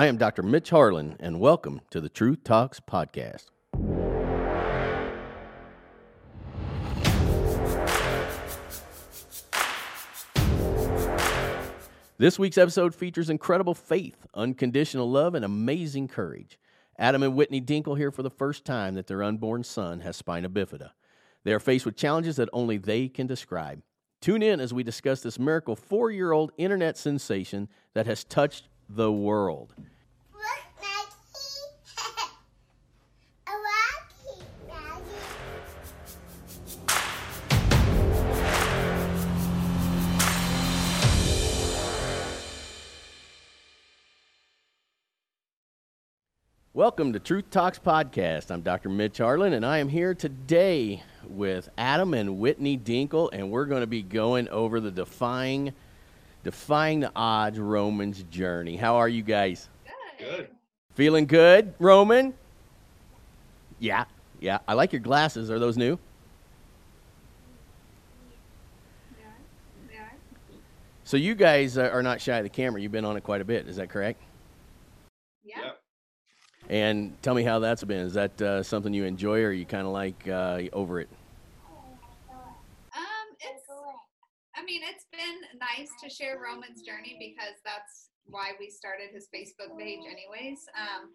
I am Dr. Mitch Harlan, and welcome to the Truth Talks podcast. This week's episode features incredible faith, unconditional love, and amazing courage. Adam and Whitney Dinkel hear for the first time that their unborn son has spina bifida. They are faced with challenges that only they can describe. Tune in as we discuss this miracle four year old internet sensation that has touched the world. Welcome to Truth Talks Podcast. I'm Dr. Mitch Harlan, and I am here today with Adam and Whitney Dinkel, and we're going to be going over the defying, defying the odds Roman's journey. How are you guys? Good. Feeling good, Roman? Yeah, yeah. I like your glasses. Are those new? Yeah, they are. So you guys uh, are not shy of the camera. You've been on it quite a bit. Is that correct? Yeah. Yep. And tell me how that's been. Is that uh, something you enjoy, or are you kind of like uh, over it? Um, it's. I mean, it's been nice to share Roman's journey because that's why we started his Facebook page, anyways. Um,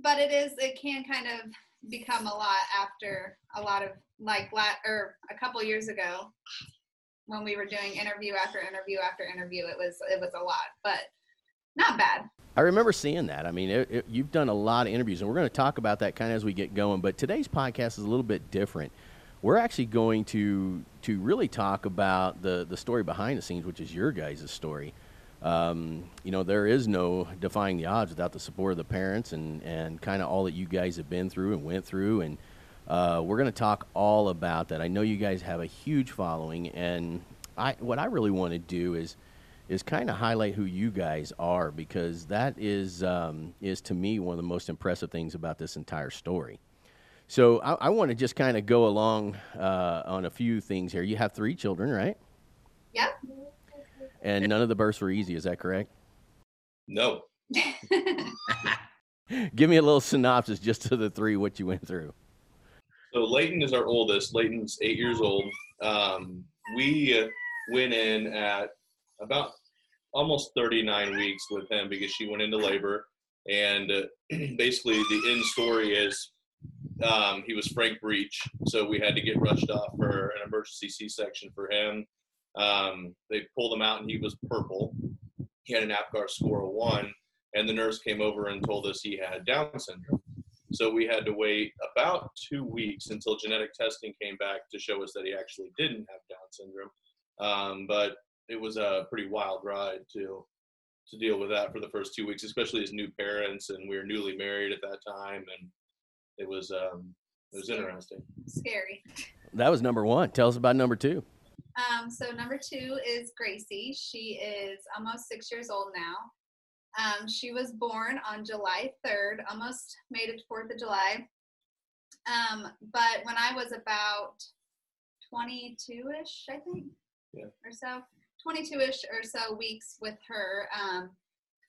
but it is. It can kind of become a lot after a lot of like or a couple years ago when we were doing interview after interview after interview. It was it was a lot, but not bad. I remember seeing that. I mean, it, it, you've done a lot of interviews, and we're going to talk about that kind of as we get going. But today's podcast is a little bit different. We're actually going to to really talk about the the story behind the scenes, which is your guys' story. Um, you know, there is no defying the odds without the support of the parents and and kind of all that you guys have been through and went through. And uh, we're going to talk all about that. I know you guys have a huge following, and I what I really want to do is is kind of highlight who you guys are because that is um, is to me one of the most impressive things about this entire story. So I, I want to just kind of go along uh, on a few things here. You have three children, right? Yep. And none of the births were easy. Is that correct? No. Give me a little synopsis just to the three what you went through. So Layton is our oldest. Leighton's eight years old. Um, we uh, went in at about almost 39 weeks with him because she went into labor. And uh, basically, the end story is um, he was frank breech, so we had to get rushed off for an emergency C-section for him. Um, they pulled him out, and he was purple. He had an APGAR score of one, and the nurse came over and told us he had Down syndrome. So we had to wait about two weeks until genetic testing came back to show us that he actually didn't have Down syndrome. Um, but it was a pretty wild ride to to deal with that for the first two weeks, especially as new parents, and we were newly married at that time, and it was um, it was interesting. Scary. That was number one. Tell us about number two. Um, so number two is Gracie. She is almost six years old now. Um, she was born on July 3rd, almost made it to 4th of July. Um, but when I was about 22-ish, I think, Yeah. or so, 22-ish or so weeks with her, um,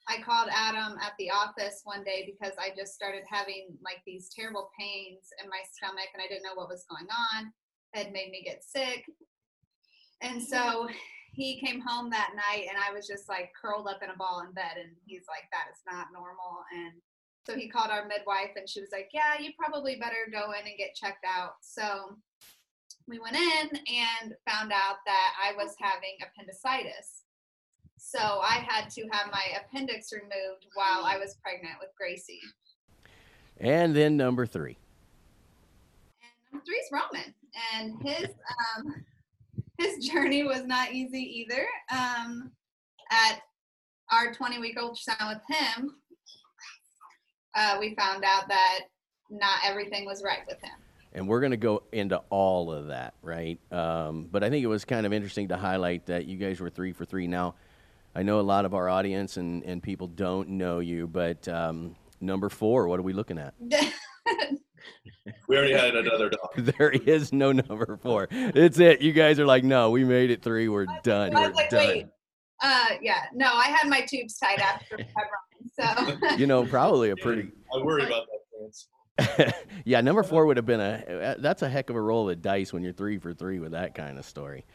I called Adam at the office one day because I just started having like these terrible pains in my stomach and I didn't know what was going on. It made me get sick. And so he came home that night and I was just like curled up in a ball in bed and he's like, that is not normal. And so he called our midwife and she was like, yeah, you probably better go in and get checked out. So we went in and found out that I was having appendicitis. So I had to have my appendix removed while I was pregnant with Gracie. And then number three. And number three is Roman, and his um, his journey was not easy either. Um, at our 20 week ultrasound with him, uh, we found out that not everything was right with him. and we're going to go into all of that, right? Um, but I think it was kind of interesting to highlight that you guys were three for three. Now, I know a lot of our audience and, and people don't know you, but um, number four, what are we looking at? We already had another dog. There is no number four. It's it. You guys are like, no, we made it three. We're done. I We're like, done. wait. Uh, yeah, no, I had my tubes tied after I. So You know, probably a pretty. I worry about that chance. yeah, number four would have been a. That's a heck of a roll of dice when you're three for three with that kind of story.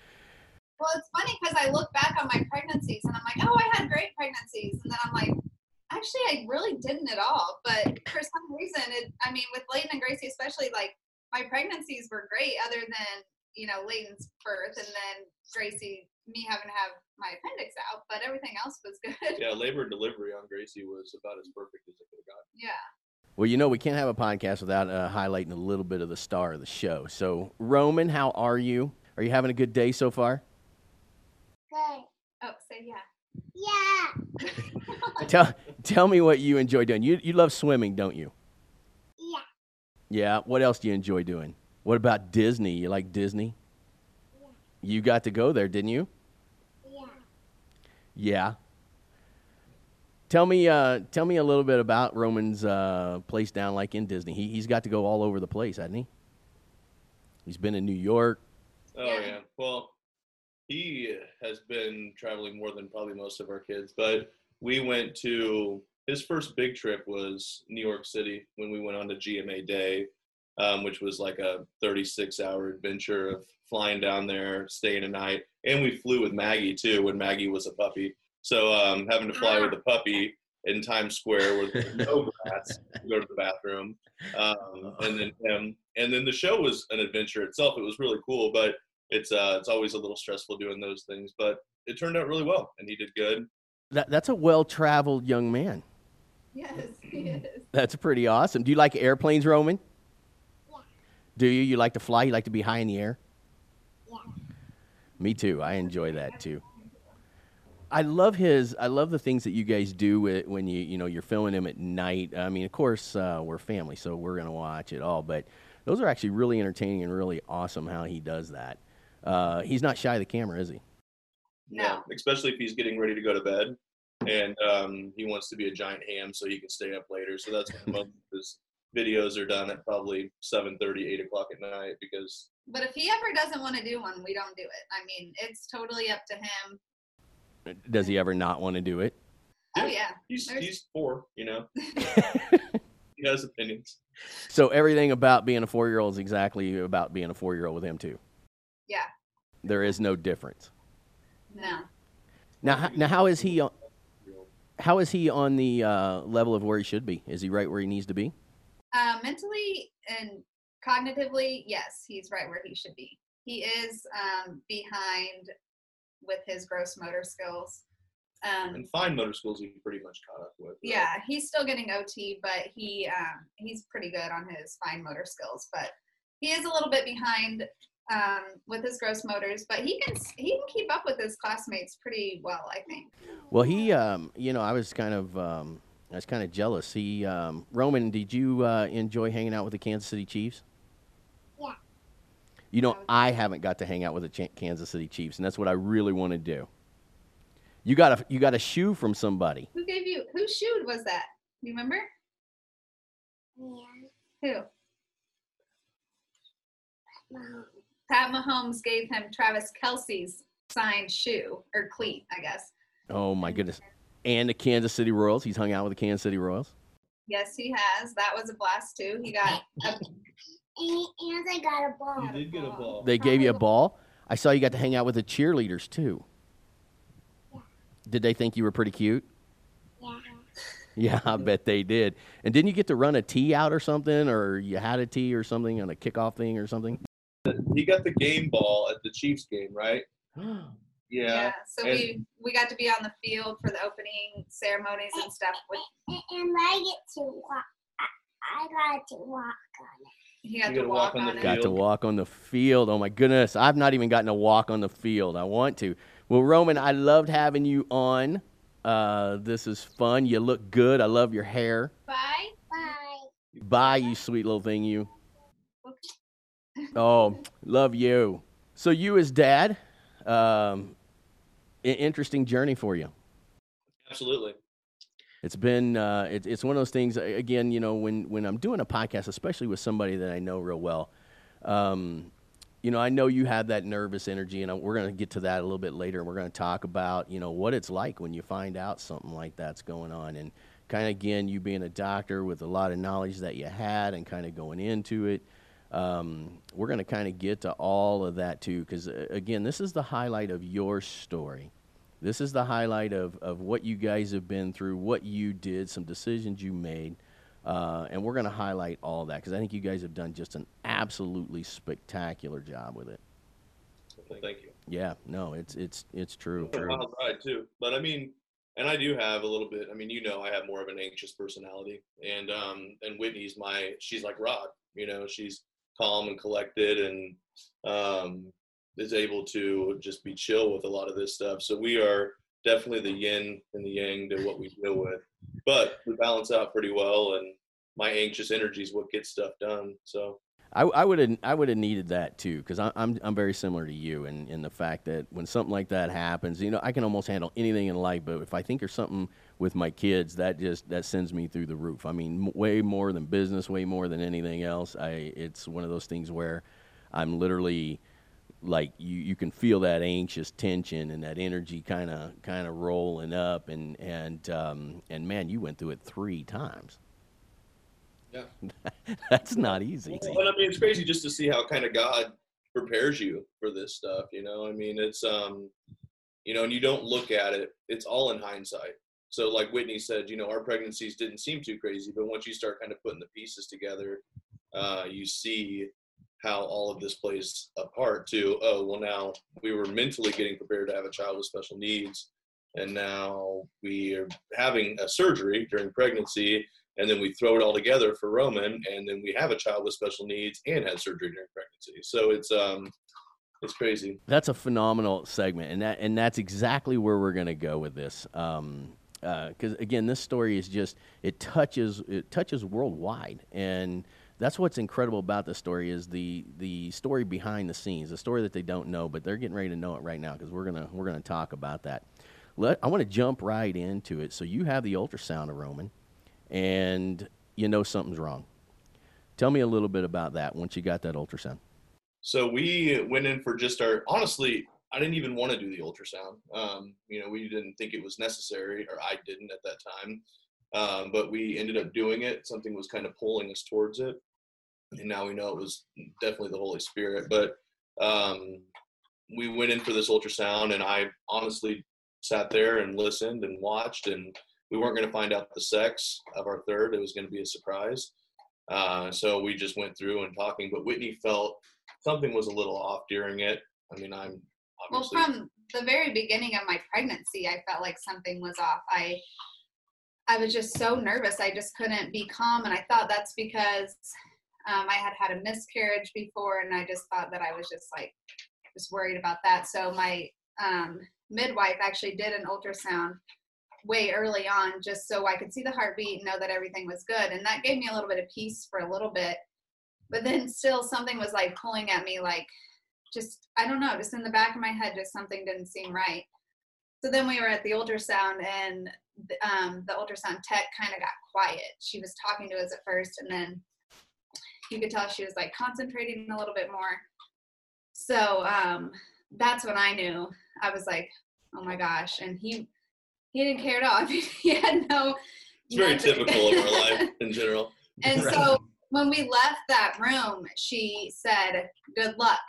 Well, it's funny because I look back on my pregnancies and I'm like, oh, I had great pregnancies, and then I'm like, actually, I really didn't at all. But for some reason, it. I mean, with Layton and Gracie, especially, like my pregnancies were great, other than you know Layton's birth, and then Gracie, me having to have my appendix out, but everything else was good. Yeah, labor and delivery on Gracie was about as perfect as it could have gotten. Yeah. Well, you know, we can't have a podcast without uh, highlighting a little bit of the star of the show. So, Roman, how are you? Are you having a good day so far? Good. Oh, say yeah. Yeah. tell tell me what you enjoy doing. You you love swimming, don't you? Yeah. Yeah. What else do you enjoy doing? What about Disney? You like Disney? Yeah. You got to go there, didn't you? Yeah. Yeah. Tell me, uh, tell me a little bit about Roman's uh, place down like in Disney. He he's got to go all over the place, hasn't he? He's been in New York. Oh Yeah. yeah. Well, he has been traveling more than probably most of our kids, but we went to his first big trip was New York City when we went on to GMA Day, um, which was like a 36-hour adventure of flying down there, staying a night, and we flew with Maggie too when Maggie was a puppy. So um, having to fly with a puppy in Times Square with no grass go to the bathroom, um, and then him, and then the show was an adventure itself. It was really cool, but it's uh, it's always a little stressful doing those things. But it turned out really well, and he did good. That that's a well traveled young man. Yes, he is. That's pretty awesome. Do you like airplanes, Roman? Yeah. Do you? You like to fly? You like to be high in the air? Yeah. Me too. I enjoy that too. I love his. I love the things that you guys do with, when you you know you're filming him at night. I mean, of course, uh, we're family, so we're gonna watch it all. But those are actually really entertaining and really awesome how he does that. Uh, he's not shy of the camera, is he? No. especially if he's getting ready to go to bed, and um, he wants to be a giant ham so he can stay up later. So that's when most of his videos are done at probably 7:30, 8 o'clock at night because But if he ever doesn't want to do one, we don't do it. I mean, it's totally up to him. Does he ever not want to do it? Oh yeah. he's There's- he's four, you know. he has opinions. So everything about being a four year old is exactly about being a four year old with him too. Yeah. There is no difference. No. Now, now how is he? on- How is he on the uh, level of where he should be? Is he right where he needs to be? Uh, mentally and cognitively, yes, he's right where he should be. He is um, behind with his gross motor skills. Um, And fine motor skills, he's pretty much caught up with. yeah, he's still getting OT, but he um, he's pretty good on his fine motor skills. But he is a little bit behind um, with his gross motors, but he can he can keep up with his classmates pretty well, I think. Well, he, um, you know, I was kind of, um, I was kind of jealous. He, um, Roman, did you uh, enjoy hanging out with the Kansas City Chiefs? Yeah. You know, I haven't got to hang out with the Ch- Kansas City Chiefs, and that's what I really want to do. You got a, you got a shoe from somebody. Who gave you Who shoe was that? You remember? Yeah. Who? Mom. Pat Mahomes gave him Travis Kelce's signed shoe or cleat, I guess. Oh my goodness! And the Kansas City Royals. He's hung out with the Kansas City Royals. Yes, he has. That was a blast too. He got a, And, and I got a ball. He did get a ball. They gave you a ball. I saw you got to hang out with the cheerleaders too. Yeah. Did they think you were pretty cute? Yeah. Yeah, I bet they did. And didn't you get to run a tee out or something, or you had a tee or something on a kickoff thing or something? He got the game ball at the Chiefs game, right? yeah. Yeah. So and- we we got to be on the field for the opening ceremonies and stuff. With And, and I get to walk. I, I got to walk on it. he got You to gotta walk, walk on on the it. Got to Field. walk on the field. Oh my goodness, I've not even gotten to walk on the field. I want to. Well, Roman, I loved having you on. Uh, this is fun. You look good. I love your hair. Bye. Bye. Bye, you sweet little thing, you. Oh, love you. So you as dad, um, i- interesting journey for you. Absolutely. It's been uh, it, it's one of those things. Again, you know, when when I'm doing a podcast, especially with somebody that I know real well, um, you know, I know you have that nervous energy, and I- we're going to get to that a little bit later. And we're going to talk about you know what it's like when you find out something like that's going on, and kind of again, you being a doctor with a lot of knowledge that you had and kind of going into it. Um, we're going to kind of get to all of that too, because uh, again, this is the highlight of your story. This is the highlight of, of what you guys have been through, what you did, some decisions you made. Uh, and we're going to highlight all that because I think you guys have done just an absolutely spectacular job with it. Thank you. Yeah, no, it's it's it's true. It's a wild ride too, but I mean, and I do have a little bit. I mean, you know, I have more of an anxious personality, and um, and Whitney's my she's like Rod. You know, she's calm and collected, and um, is able to just be chill with a lot of this stuff. So we are definitely the yin and the yang to what we deal with, but we balance out pretty well. And my anxious energy is what gets stuff done. So I, I would have I would have needed that too because I'm I'm very similar to you in, in the fact that when something like that happens, you know, I can almost handle anything in life, but if I think there's something with my kids, that just that sends me through the roof. I mean, way more than business, way more than anything else. I it's one of those things where I'm literally like you you can feel that anxious tension and that energy kind of kind of rolling up and and um, and man, you went through it three times. Yeah, that's not easy. But I mean, it's crazy just to see how kind of God prepares you for this stuff. You know, I mean, it's um, you know, and you don't look at it; it's all in hindsight. So, like Whitney said, you know, our pregnancies didn't seem too crazy, but once you start kind of putting the pieces together, uh, you see how all of this plays a part too. Oh, well, now we were mentally getting prepared to have a child with special needs, and now we are having a surgery during pregnancy, and then we throw it all together for Roman, and then we have a child with special needs and had surgery during pregnancy. So it's um, it's crazy. That's a phenomenal segment, and that and that's exactly where we're going to go with this. Um, because uh, again, this story is just it touches it touches worldwide, and that's what's incredible about this story is the the story behind the scenes, the story that they don't know, but they're getting ready to know it right now because we're gonna we're gonna talk about that. Let, I want to jump right into it. So you have the ultrasound of Roman, and you know something's wrong. Tell me a little bit about that once you got that ultrasound. So we went in for just our honestly. I didn't even want to do the ultrasound. Um, you know, we didn't think it was necessary, or I didn't at that time. Um, but we ended up doing it. Something was kind of pulling us towards it and now we know it was definitely the Holy Spirit. But um, we went in for this ultrasound, and I honestly sat there and listened and watched, and we weren't going to find out the sex of our third. It was going to be a surprise. Uh, so we just went through and talking, but Whitney felt something was a little off during it. I mean, I'm obviously. Well, from the very beginning of my pregnancy, I felt like something was off. I I was just so nervous. I just couldn't be calm, and I thought that's because um, I had had a miscarriage before, and I just thought that I was just like just worried about that. So my um, midwife actually did an ultrasound way early on, just so I could see the heartbeat and know that everything was good, and that gave me a little bit of peace for a little bit. But then still, something was like pulling at me, like just I don't know, just in the back of my head, just something didn't seem right. So then we were at the ultrasound, and um, the ultrasound tech kind of got quiet. She was talking to us at first, and then you could tell she was like concentrating a little bit more. So um, that's when I knew. I was like, oh my gosh. And he he didn't care at all. I mean, he had no. It's very typical of our life in general. And right. so when we left that room, she said, "Good luck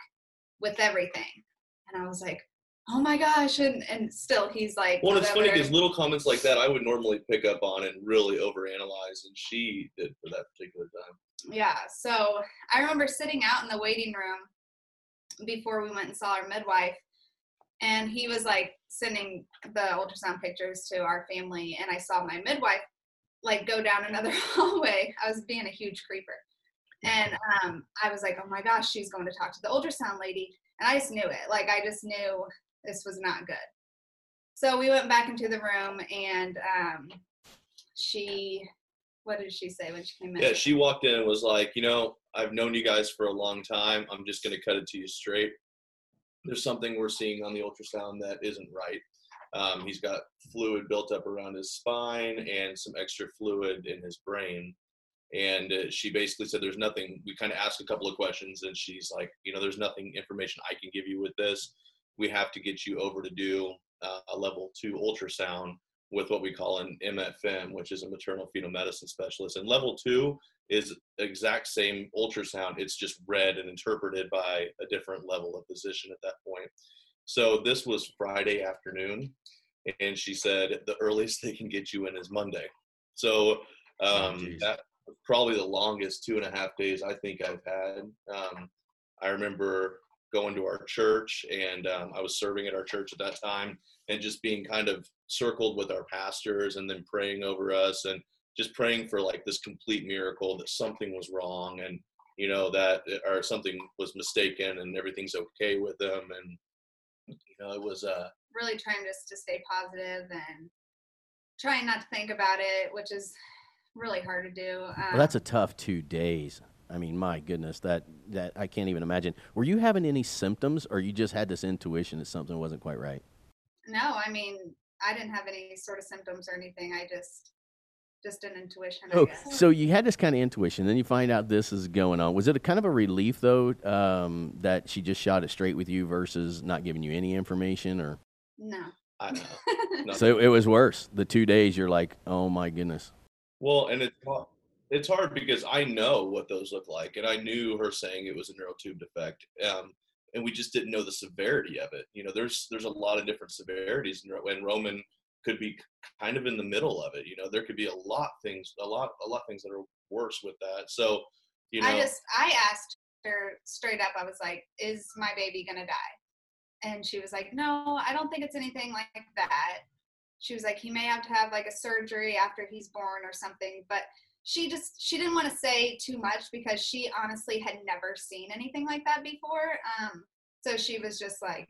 with everything," and I was like, "Oh my gosh!" And and still, he's like, "Well, it's funny because little comments like that I would normally pick up on and really overanalyze, and she did for that particular time yeah, so I remember sitting out in the waiting room before we went and saw our midwife, and he was like sending the ultrasound pictures to our family, and I saw my midwife like go down another hallway. I was being a huge creeper. And um, I was like, oh my gosh, she's going to talk to the ultrasound lady. And I just knew it. Like, I just knew this was not good. So we went back into the room, and um, she what did she say when she came in? Yeah, she walked in and was like, you know, I've known you guys for a long time. I'm just going to cut it to you straight. There's something we're seeing on the ultrasound that isn't right. Um, he's got fluid built up around his spine and some extra fluid in his brain. And uh, she basically said, There's nothing. We kind of asked a couple of questions, and she's like, You know, there's nothing information I can give you with this. We have to get you over to do uh, a level two ultrasound with what we call an MFM, which is a maternal fetal medicine specialist. And level two is exact same ultrasound. It's just read and interpreted by a different level of physician at that point. So this was Friday afternoon, and she said the earliest they can get you in is Monday. So um, Oh, that probably the longest two and a half days I think I've had. Um, I remember going to our church, and um, I was serving at our church at that time, and just being kind of circled with our pastors, and then praying over us, and just praying for like this complete miracle that something was wrong, and you know that or something was mistaken, and everything's okay with them, and you know it was uh really trying just to stay positive and trying not to think about it, which is really hard to do. Um, Well, that's a tough two days. I mean, my goodness, that that I can't even imagine. Were you having any symptoms, or you just had this intuition that something wasn't quite right? no. I mean, I didn't have any sort of symptoms or anything. I just just an intuition. I Oh, guess. so you had this kind of intuition, then you find out this is going on. Was it a kind of a relief though um, that she just shot it straight with you versus not giving you any information, or no. I know. So it was worse. The two days, you're like, oh my goodness. Well, and it's hard- it's hard because I know what those look like, and I knew her saying it was a neural tube defect, um, and we just didn't know the severity of it. You know, there's there's a lot of different severities, and and Roman could be kind of in the middle of it. You know, there could be a lot things, a lot a lot things that are worse with that. So, you know, I just I asked her straight up. I was like, "Is my baby gonna die?" And she was like, "No, I don't think it's anything like that." She was like, "He may have to have like a surgery after he's born or something." But she just she didn't want to say too much because she honestly had never seen anything like that before. Um, so she was just like,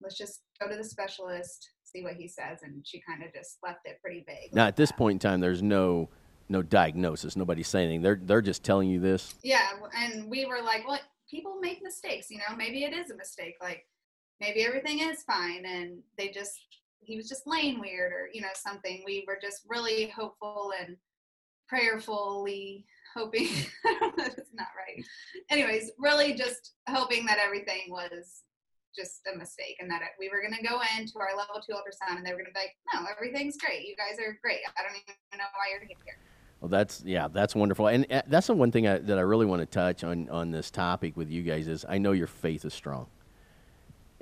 "Let's just go to the specialist, see what he says," and she kind of just left it pretty vague. Now like at this that. point in time, there's no no diagnosis. Nobody's saying anything. They're they're just telling you this. Yeah, and we were like, well, people make mistakes, you know, maybe it is a mistake. Like maybe everything is fine and they just he was just laying weird or, you know, something. We were just really hopeful and prayerfully hoping it's not right. Anyways, really just hoping that everything was just a mistake and that it, we were going to go into our level two ultrasound and they were going to be like, no, everything's great. You guys are great. I don't even know why you're here. Well, that's yeah, that's wonderful, and uh, that's the one thing I, that I really want to touch on on this topic with you guys is I know your faith is strong,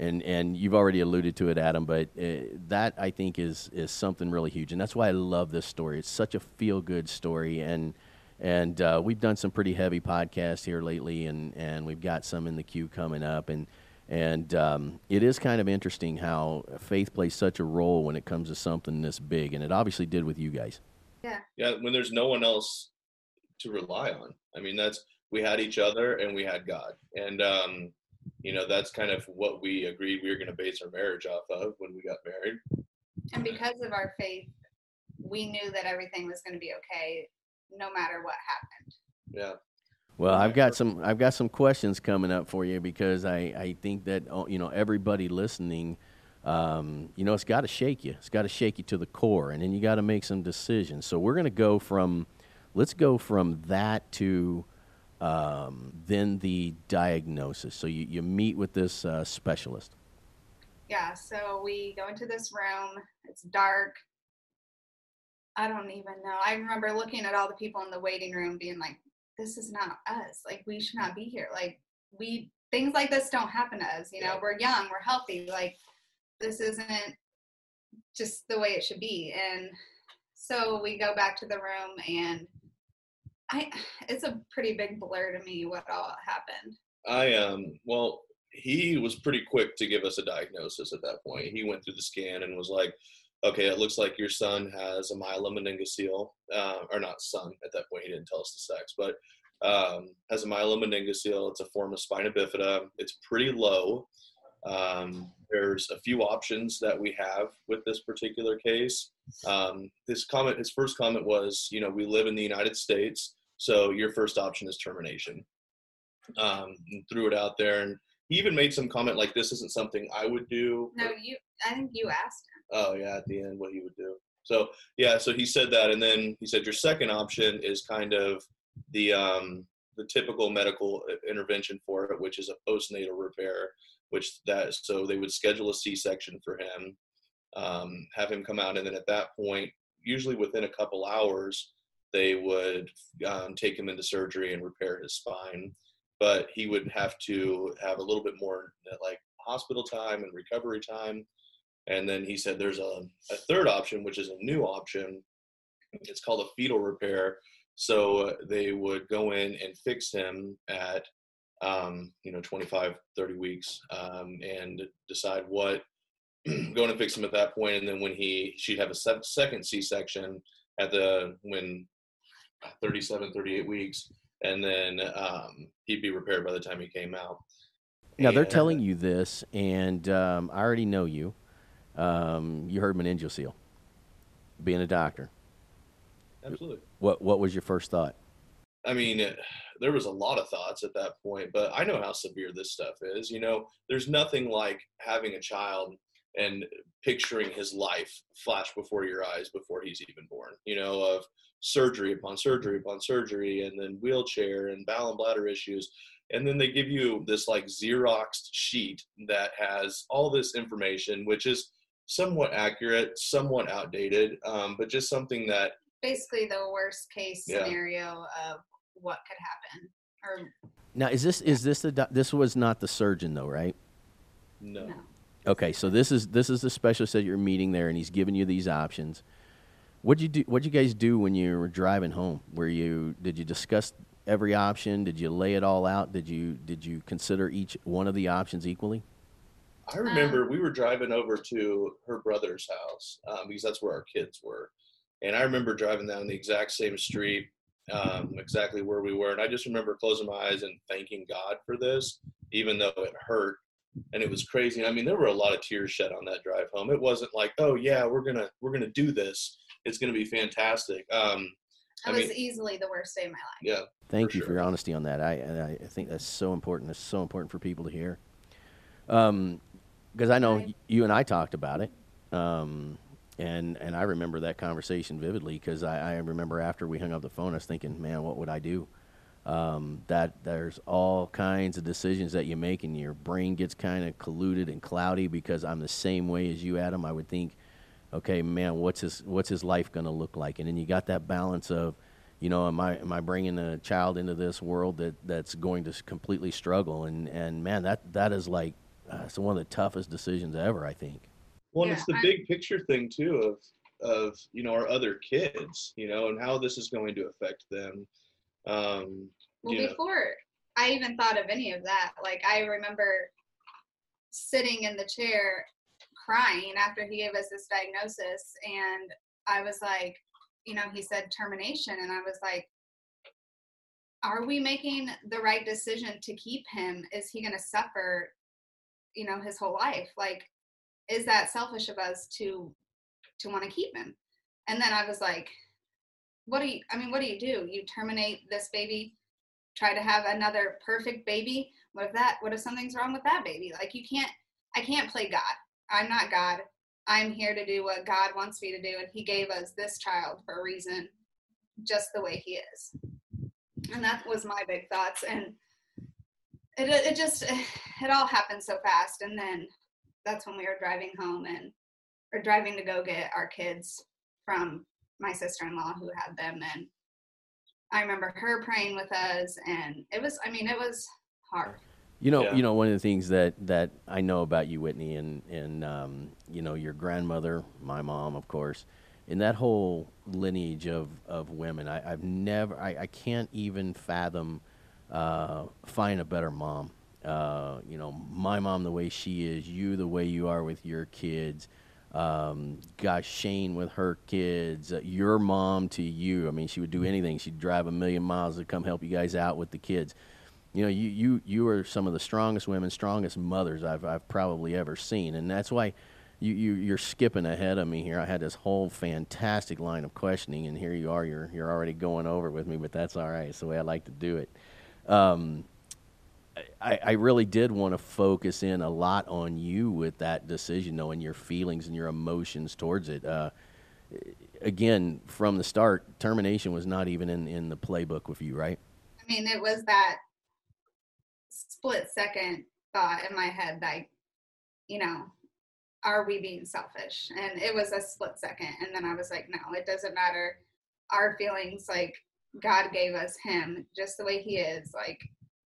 and and you've already alluded to it, Adam, but uh, that I think is is something really huge, and that's why I love this story. It's such a feel good story, and and uh, we've done some pretty heavy podcasts here lately, and and we've got some in the queue coming up, and and um, it is kind of interesting how faith plays such a role when it comes to something this big, and it obviously did with you guys. yeah, Yeah. when there's no one else to rely on. I mean, that's we had each other and we had God, and um, you know that's kind of what we agreed we were going to base our marriage off of when we got married. And because of our faith, we knew that everything was going to be okay no matter what happened. Yeah. Well, I've got some I've got some questions coming up for you because I, I think that oh, you know everybody listening, um, you know, it's got to shake you. It's got to shake you to the core, and then you got to make some decisions. So we're going to go from, let's go from that to, um, then the diagnosis. So you, you meet with this uh, specialist. Yeah, so we go into this room. It's dark. I don't even know. I remember looking at all the people in the waiting room being like, this is not us. Like, we should not be here. Like, we, things like this don't happen to us. You know, Yeah. we're young, we're healthy. Like, this isn't just the way it should be. And so we go back to the room and I, it's a pretty big blur to me what all happened. I um well, he was pretty quick to give us a diagnosis at that point. He went through the scan and was like, "Okay, it looks like your son has a myelomeningocele, uh, or not son at that point. He didn't tell us the sex, but um, has a myelomeningocele. It's a form of spina bifida. It's pretty low. Um, there's a few options that we have with this particular case. Um, his comment, his first comment was, you know, we live in the United States, so your first option is termination um, and threw it out there. And he even made some comment like, "This isn't something I would do." No, you, I think you asked him. Oh yeah, at the end, what he would do. So yeah, so he said that, and then he said your second option is kind of the um, the typical medical uh, intervention for it, which is a postnatal repair, which that so they would schedule a C-section for him. um, have him come out, and then at that point, usually within a couple hours, they would um, take him into surgery and repair his spine. But he would have to have a little bit more like hospital time and recovery time. And then he said there's a, a third option, which is a new option. It's called a fetal repair. So uh, they would go in and fix him at, um, you know, 25, 30 weeks um, and decide what, going to fix him at that point. And then when he, she'd have a se- second C-section at the, when 37, 38 weeks. And then um, he'd be repaired by the time he came out. Now they're telling you this, and um, I already know you. Um, you heard meningeal being a doctor. Absolutely. What what was your first thought? I mean, it, there was a lot of thoughts at that point, but I know how severe this stuff is. You know, there's nothing like having a child and picturing his life flash before your eyes before he's even born. You know, of surgery upon surgery upon surgery, and then wheelchair and bowel and bladder issues. And then they give you this like Xeroxed sheet that has all this information, which is somewhat accurate, somewhat outdated, um, but just something that Basically, the worst case Yeah. scenario of what could happen. Or Now is this is this the this was not the surgeon though, right? no. no. Okay, so this is this is the specialist that you're meeting there, and he's giving you these options. What'd you do? What'd you guys do when you were driving home? Were you did you discuss every option? Did you lay it all out? Did you did you consider each one of the options equally? I remember we were driving over to her brother's house um, because that's where our kids were, and I remember driving down the exact same street, um, exactly where we were, and I just remember closing my eyes and thanking God for this, even though it hurt and it was crazy. I mean, there were a lot of tears shed on that drive home. It wasn't like, oh yeah, we're gonna we're gonna do this. It's gonna be fantastic. Um, It I was mean- easily the worst day of my life. yeah, Thank For you for your honesty on that. I and I I think that's so important. It's so important for people to hear. Um, because I know Right. you and I talked about it. Um, and and I remember that conversation vividly because I, I remember after we hung up the phone, I was thinking, man, what would I do? Um, that there's all kinds of decisions that you make, and your brain gets kind of colluded and cloudy. Because I'm the same way as you, Adam. I would think, okay, man, what's his what's his life going to look like? And then you got that balance of, you know, am I am I bringing a child into this world that that's going to completely struggle? And and man, that that is like uh, it's one of the toughest decisions ever. I think. Well, Yeah, it's the I- big picture thing too of of you know our other kids, you know, and how this is going to affect them. Um, Well, you know, before I even thought of any of that, like I remember sitting in the chair crying after he gave us this diagnosis, and I was like, you know, he said termination, and I was like, are we making the right decision to keep him? Is he going to suffer, you know, his whole life? Like, is that selfish of us to to want to keep him? And then I was like, what do you? I mean, what do you do? You terminate this baby try to have another perfect baby what if that what if something's wrong with that baby like you can't i can't play god i'm not god i'm here to do what god wants me to do and he gave us this child for a reason just the way he is and that was my big thoughts and it, it just it all happened so fast and then that's when we were driving home and or driving to go get our kids from my sister-in-law who had them and I remember her praying with us, and it was, I mean, it was hard. You know, Yeah. you know, one of the things that, that I know about you, Whitney, and and um, you know your grandmother, my mom, of course, in that whole lineage of, of women, I, I've never, I, I can't even fathom uh, find a better mom. Uh, you know, my mom the way she is, you the way you are with your kids. Um, gosh, Shane with her kids, uh, your mom to you. I mean, she would do anything. She'd drive a million miles to come help you guys out with the kids you know, you, you, you are some of the strongest women, strongest mothers I've, I've probably ever seen. And that's why you, you, you're skipping ahead of me here. I had this whole fantastic line of questioning, and here you are. You're, you're already going over with me, but that's all right. It's the way I like to do it. Um, I, I really did want to focus in a lot on you with that decision, and your feelings and your emotions towards it. Uh, again, from the start, termination was not even in, in the playbook with you, right? I mean, it was that split second thought in my head, like, you know, are we being selfish? And it was a split second. And then I was like, no, it doesn't matter. Our feelings, like God gave us him just the way he is. Like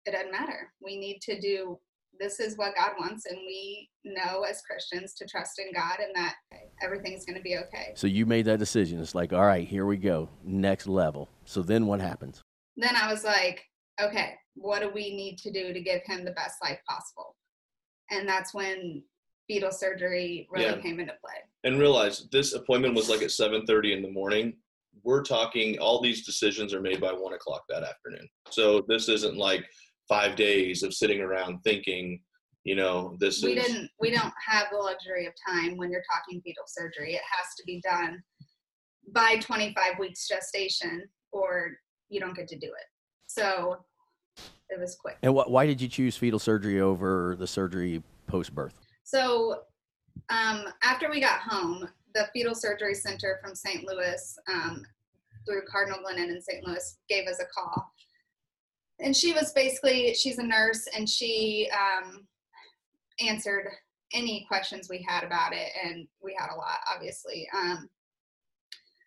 it doesn't matter. We need to do this is what God wants, and we know as Christians to trust in God and that everything's going to be okay. So you made that decision. It's like, all right, here we go, next level. So then what happens? Then I was like, okay, what do we need to do to give him the best life possible? And that's when fetal surgery really Yeah. came into play. and realize this appointment was like at 7.30 in the morning we're talking all these decisions are made by one o'clock that afternoon so this isn't like five days of sitting around thinking you know this we is didn't we don't have the luxury of time when you're talking fetal surgery it has to be done by 25 weeks gestation or you don't get to do it so it was quick. And wh- why did you choose fetal surgery over the surgery post birth? so um, after we got home the fetal surgery center from st louis um, through cardinal glennon in st louis gave us a call. And she was basically she's a nurse and she um, answered any questions we had about it and we had a lot obviously. Um,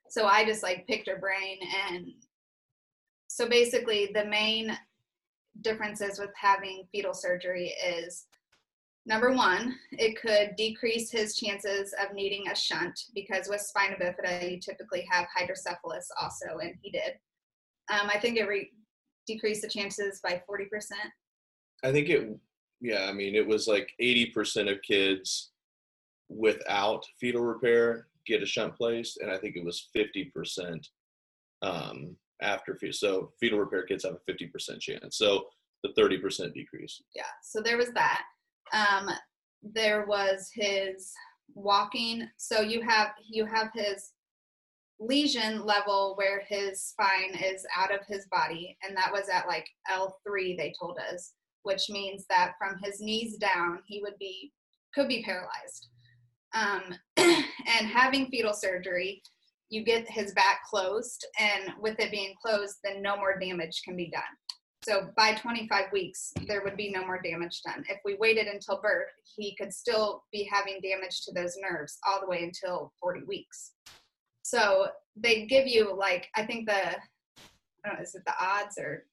so i just like picked her brain and so basically the main differences with having fetal surgery is number one it could decrease his chances of needing a shunt because with spina bifida you typically have hydrocephalus also and he did. Um, i think it re- decreased the chances by 40% i think it yeah i mean it was like 80% of kids without fetal repair get a shunt placed and i think it was 50% um, after fetal so fetal repair kids have a 50% chance so the 30% decrease. Yeah so there was that. Um there was his walking so you have you have his lesion level where his spine is out of his body and that was at like L3 they told us which means that from his knees down he would be could be paralyzed. Um and having fetal surgery you get his back closed and with it being closed then no more damage can be done so by 25 weeks, there would be no more damage done. If we waited until birth, he could still be having damage to those nerves all the way until 40 weeks. So they give you like I think the I don't know, is it the odds or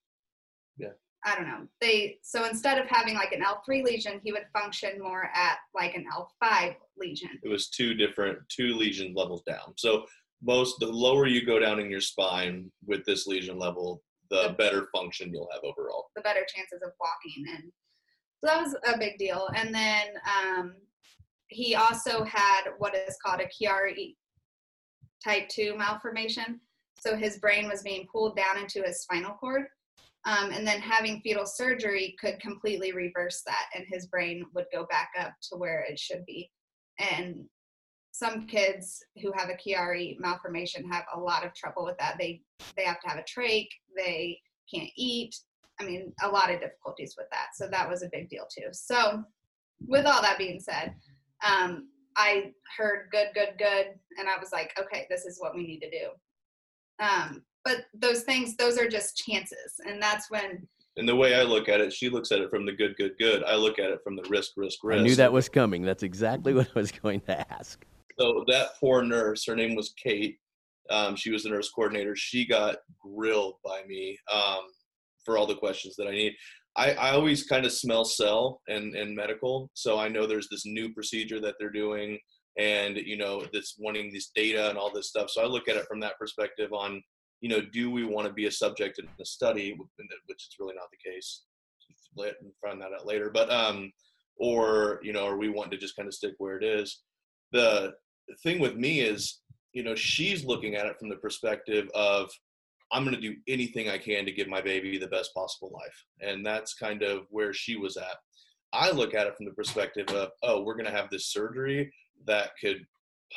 Yeah. I don't know. They so instead of having like an L3 lesion, he would function more at like an L5 lesion. it was two different two lesion levels down so most the lower you go down in your spine with this lesion level the better function you'll have overall. The better chances of walking and so that was a big deal. And then um, he also had what is called a chiari type 2 malformation. So his brain was being pulled down into his spinal cord. Um, and then having fetal surgery could completely reverse that and his brain would go back up to where it should be. And some kids who have a Chiari malformation have a lot of trouble with that. They they have to have a trach. They can't eat. I mean, a lot of difficulties with that. So that was a big deal too. So, with all that being said, um, I heard good, good, good, and I was like, okay, this is what we need to do. Um, but those things, those are just chances, and that's when and the way i look at it she looks at it from the good good good i look at it from the risk risk risk I knew that was coming. That's exactly what I was going to ask. So that poor nurse her name was kate um, she was the nurse coordinator. She got grilled by me um, for all the questions that i need. I, I always kind of smell cell and, and medical so i know there's this new procedure that they're doing and you know that's wanting this data and all this stuff. So i look at it from that perspective on you know do we want to be a subject in the study which is really not the case. Let- find that out later. But um or you know are we wanting to just kind of stick where it is the thing with me is you know she's looking at it from the perspective of i'm going to do anything i can to give my baby the best possible life. And that's kind of where she was at. I look at it from the perspective of oh we're going to have this surgery that could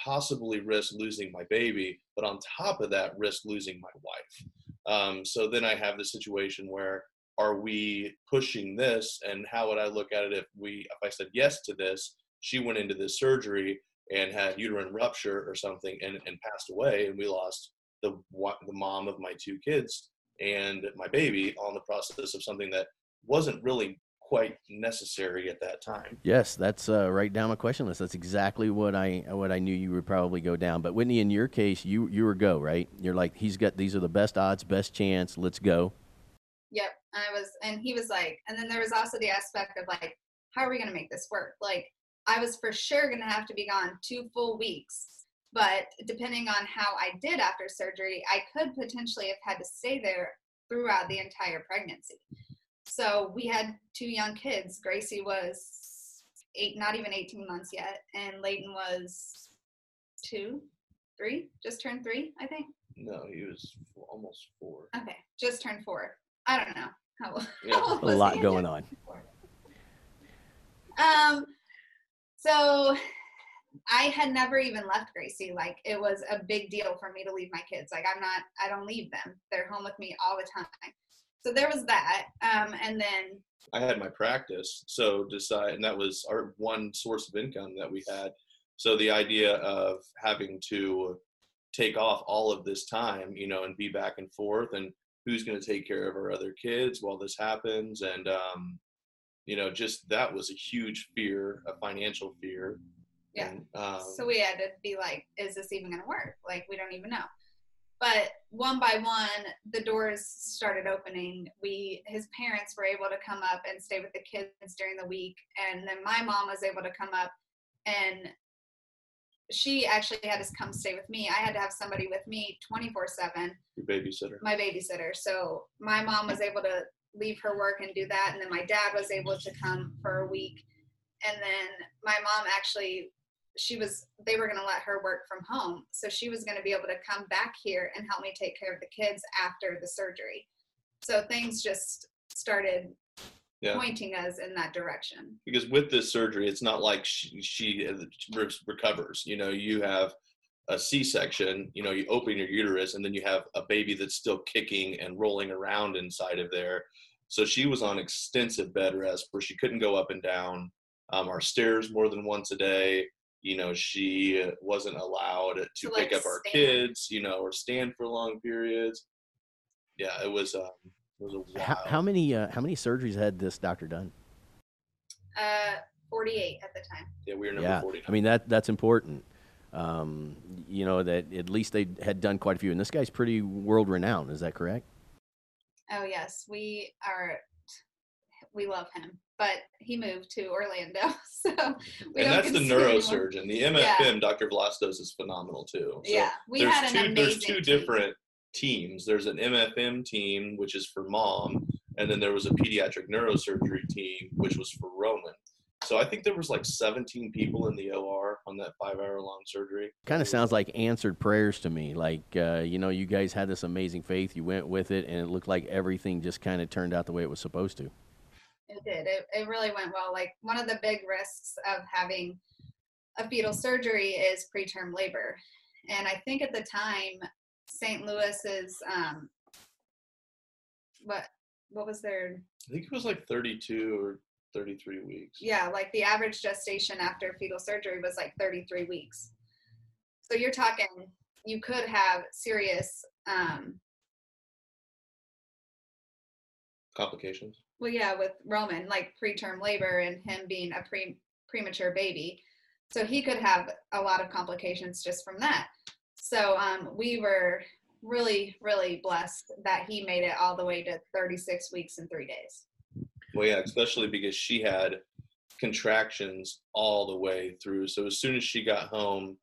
possibly risk losing my baby but on top of that risk losing my wife. Um, so then i have the situation where are we pushing this? And how would i look at it if we if i said yes to this she went into this surgery and had uterine rupture or something and, and passed away and we lost the the mom of my two kids and my baby on the process of something that wasn't really quite necessary at that time. Yes, that's uh, right down my question list. That's exactly what I what I knew you would probably go down. But Whitney, in your case, you you were go right. You're like he's got these are the best odds, best chance. Let's go. Yep. I was, and he was like, and then there was also the aspect of like, how are we going to make this work? Like, I was for sure going to have to be gone two full weeks. But depending on how I did after surgery, I could potentially have had to stay there throughout the entire pregnancy. So we had two young kids. Gracie was eight, not even 18 months yet, and Layton was two, three, just turned three, I think. No, he was almost four. Okay, just turned four. I don't know how. Yeah. how old A lot he? going on. Um, so I had never even left Gracie. Like it was a big deal for me to leave my kids. Like I'm not, I don't leave them. They're home with me all the time. So there was that. Um, and then I had my practice, so decide, and that was our one source of income that we had. So the idea of having to take off all of this time, you know, and be back and forth, and who's going to take care of our other kids while this happens, and um, you know, just that was a huge fear, a financial fear. Yeah. And, um, so we had to be like, is this even going to work? Like we don't even know. But one by one, the doors started opening. We, his parents were able to come up and stay with the kids during the week, and then my mom was able to come up, and she actually had to come stay with me. I had to have somebody with me 24 seven. your babysitter. my babysitter. So my mom was able to leave her work and do that, and then my dad was able to come for a week, and then my mom actually she was they were going to let her work from home so she was going to be able to come back here and help me take care of the kids after the surgery so things just started Yeah. pointing us in that direction because with this surgery, it's not like she, she uh, re- recovers. You know, you have a C-section. You know, you open your uterus, and then you have a baby that's still kicking and rolling around inside of there. So she was on extensive bed rest where she couldn't go up and down um, our stairs more than once a day. You know, she wasn't allowed to To, pick like, up our stand. kids. You know, or stand for long periods. Yeah, it was. Um, it was a wild. How, how many uh, how many surgeries had this doctor done? uh 48 at the time yeah, we were number yeah, forty. I mean that that's important. Um, you know that at least they had done quite a few, and this guy's pretty world renowned. Is that correct? Oh yes we are we love him but he moved to orlando so we and that's the neurosurgeon. The MFM, Dr. Velasquez, is phenomenal too. So yeah we there's had an two amazing there's two team. different teams. There's an MFM team, which is for mom, and then there was a pediatric neurosurgery team, which was for Roman. So I think there was like 17 people in the OR on that five-hour long surgery. Kind of sounds like answered prayers to me. Like uh, you know, you guys had this amazing faith, you went with it, and it looked like everything just kind of turned out the way it was supposed to. It did. It, it really went well. Like one of the big risks of having a fetal surgery is preterm labor. And I think at the time, St. Louis's, um, what, what was their, I think it was like 32 or 33 weeks. yeah, like the average gestation after fetal surgery was like 33 weeks. So you're talking, you could have serious, um, Complications. well yeah with roman like preterm labor and him being a pre premature baby so he could have a lot of complications just from that so um, we were really really blessed that he made it all the way to 36 weeks and three days Well, yeah, especially because she had contractions all the way through. So as soon as she got home,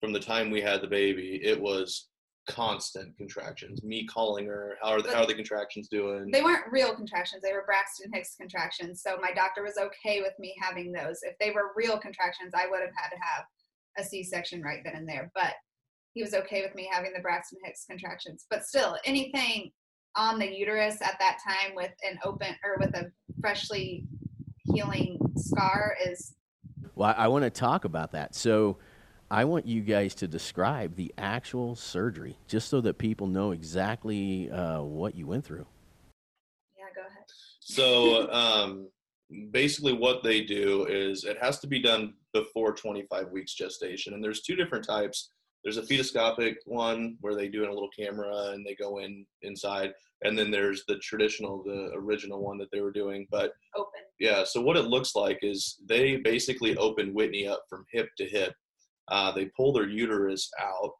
from the time we had the baby, it was constant contractions. Me calling her, how are the, how are the contractions doing? they weren't real contractions they were braxton hicks contractions so my doctor was okay with me having those if they were real contractions i would have had to have a c-section right then and there but he was okay with me having the braxton hicks contractions but still anything on the uterus at that time with an open or with a freshly healing scar is Well, I, I want to talk about that. So, I want you guys to describe the actual surgery, just so that people know exactly uh, what you went through. yeah go ahead So um, basically, what they do is it has to be done before 25 weeks gestation, and there's two different types there's a fetoscopic one where they do it in a little camera and they go in inside, and then there's the traditional, the original one that they were doing. But Open. yeah, so what it looks like is they basically open Whitney up from hip to hip. Uh, they pull their uterus out,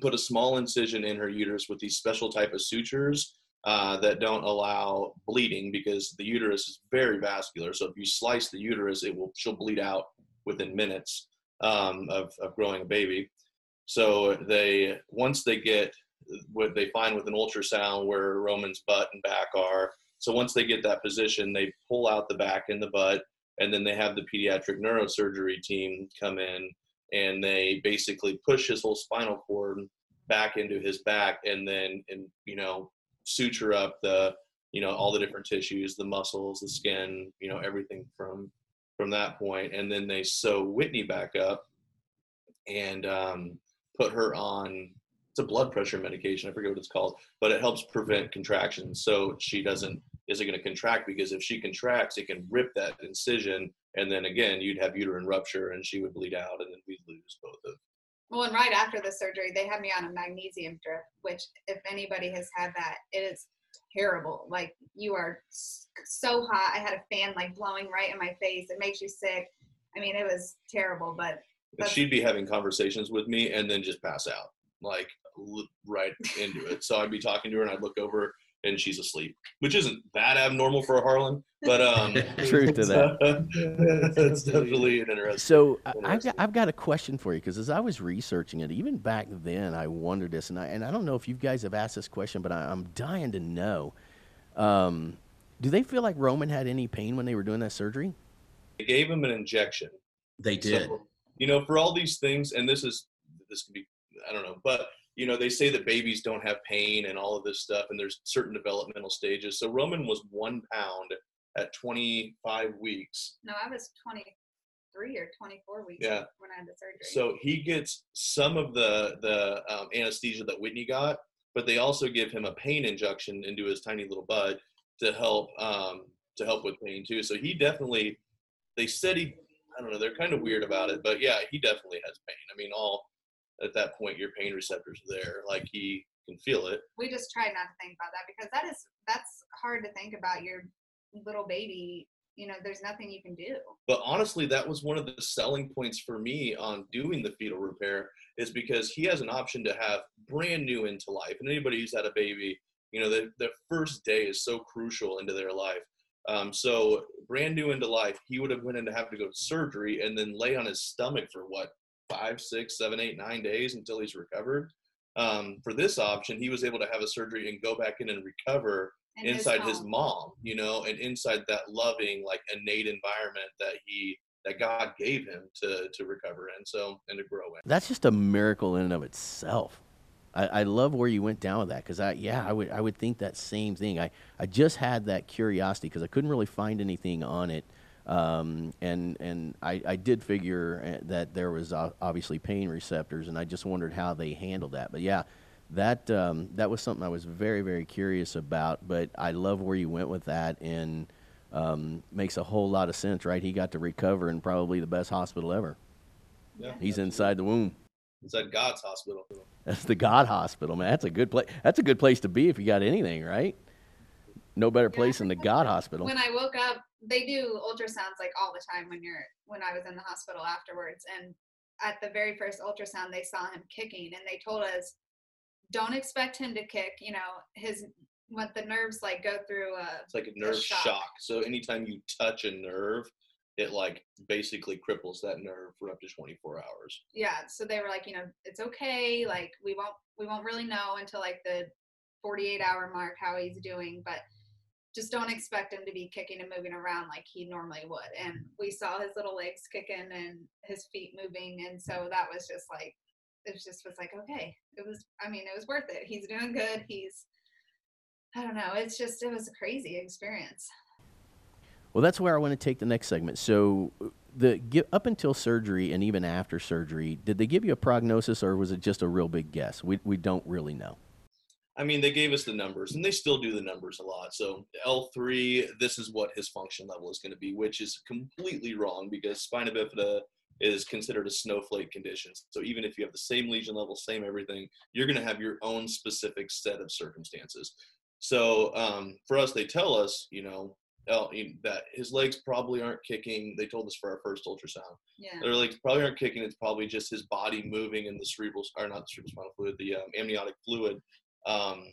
put a small incision in her uterus with these special type of sutures uh, that don't allow bleeding because the uterus is very vascular. So if you slice the uterus, it will she'll bleed out within minutes um, of, of growing a baby. So they once they get what they find with an ultrasound where Roman's butt and back are. So once they get that position, they pull out the back and the butt, and then they have the pediatric neurosurgery team come in and they basically push his whole spinal cord back into his back, and then and you know suture up the you know all the different tissues, the muscles, the skin, you know everything from from that point, and then they sew Whitney back up and um, put her on it's a blood pressure medication. I forget what it's called, but it helps prevent mm-hmm. contractions. So she doesn't isn't going to contract because if she contracts, it can rip that incision, and then again you'd have uterine rupture, and she would bleed out, and then we'd lose both of. Well, and right after the surgery, they had me on a magnesium drip, which, if anybody has had that, it is terrible. Like you are so hot. I had a fan like blowing right in my face. It makes you sick. I mean, it was terrible, but That's- she'd be having conversations with me, and then just pass out, like right into it. So I'd be talking to her, and I'd look over, and she's asleep, which isn't that abnormal for a Harlan, but um, Truth to that. it's definitely an interesting. So I- I've got, I've got a question for you because as I was researching it, even back then, I wondered this, and I and I don't know if you guys have asked this question, but I, I'm dying to know. Um, do they feel like Roman had any pain when they were doing that surgery? They gave him an injection. They did. So, you know, for all these things, and this is this could be I don't know, but you know, they say that babies don't have pain and all of this stuff, and there's certain developmental stages. So Roman was one pound at 25 weeks. no, I was 23 or 24 weeks Yeah. when I had the surgery. So he gets some of the the um, anesthesia that Whitney got, but they also give him a pain injection into his tiny little butt to help um, to help with pain too. So he definitely, they said he, I don't know, they're kind of weird about it, but yeah, he definitely has pain. I mean, all at that point, your pain receptors are there, like he can feel it. we just try not to think about that because that is that's hard to think about your little baby. You know, there's nothing you can do. But honestly, that was one of the selling points for me on doing the fetal repair is because he has an option to have brand new into life. And anybody who's had a baby, you know, the, the first day is so crucial into their life. Um, so brand new into life, he would have went in to have to go to surgery and then lay on his stomach for what five, six, seven, eight, nine days until he's recovered. Um, for this option, he was able to have a surgery and go back in and recover And inside his, home. mom, you know, and inside that loving, like innate environment that he that God gave him to to recover in, so and to grow in. That's just a miracle in and of itself. I, I love where you went down with that because I yeah I would I would think that same thing. I, I just had that curiosity because I couldn't really find anything on it, um, and and I, I did figure uh, that there was obviously pain receptors, and I just wondered how they handled that. But yeah, that um, that was something I was very very curious about. But I love where you went with that, and um, makes a whole lot of sense, right? He got to recover in probably the best hospital ever. Yeah, He's inside the womb. It's at God's hospital. That's the God Hospital, man. That's a good place. That's a good place to be if you got anything, right? No better Yeah, place than the God Hospital. When I woke up, they do ultrasounds like all the time when you're when I was in the hospital afterwards. And at the very first ultrasound, they saw him kicking, and they told us, "Don't expect him to kick. You know, his what the nerves like go through a It's like a nerve shock. shock. So anytime you touch a nerve, it like basically cripples that nerve for up to 24 hours. yeah so they were like you know it's okay like we won't we won't really know until like the 48 hour mark how he's doing but just don't expect him to be kicking and moving around like he normally would. And we saw his little legs kicking and his feet moving and so that was just like it just was like okay it was i mean it was worth it. He's doing good. He's i don't know it's just it was a crazy experience Well, that's where I want to take the next segment. So, the gi- up until surgery and even after surgery, did they give you a prognosis or was it just a real big guess? We we don't really know. I mean, they gave us the numbers, and they still do the numbers a lot. So L3, this is what his function level is going to be, which is completely wrong because spina bifida is considered a snowflake condition. So even if you have the same lesion level, same everything, you're going to have your own specific set of circumstances. So um, for us, they tell us, you know, that his legs probably aren't kicking. They told us for our first ultrasound. Yeah. Their legs probably aren't kicking. It's probably just his body moving in the cerebral, or not the cerebral spinal fluid, the um, amniotic fluid, um,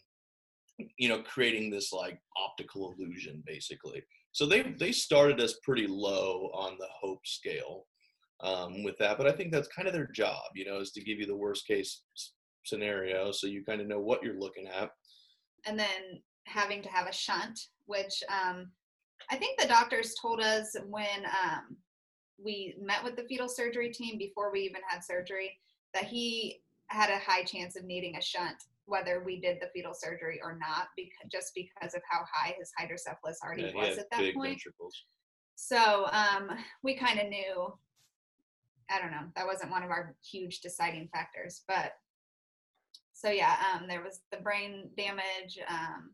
you know, creating this like optical illusion, basically. So they they started us pretty low on the hope scale um, with that, but I think that's kind of their job, you know, is to give you the worst case scenario, so you kind of know what you're looking at. And then having to have a shunt, which um, I think the doctors told us when um, we met with the fetal surgery team before we even had surgery that he had a high chance of needing a shunt whether we did the fetal surgery or not because just because of how high his hydrocephalus already Yeah, was at that point ventricles. so um, we kind of knew i don't know that wasn't one of our huge deciding factors but so yeah um, there was the brain damage um,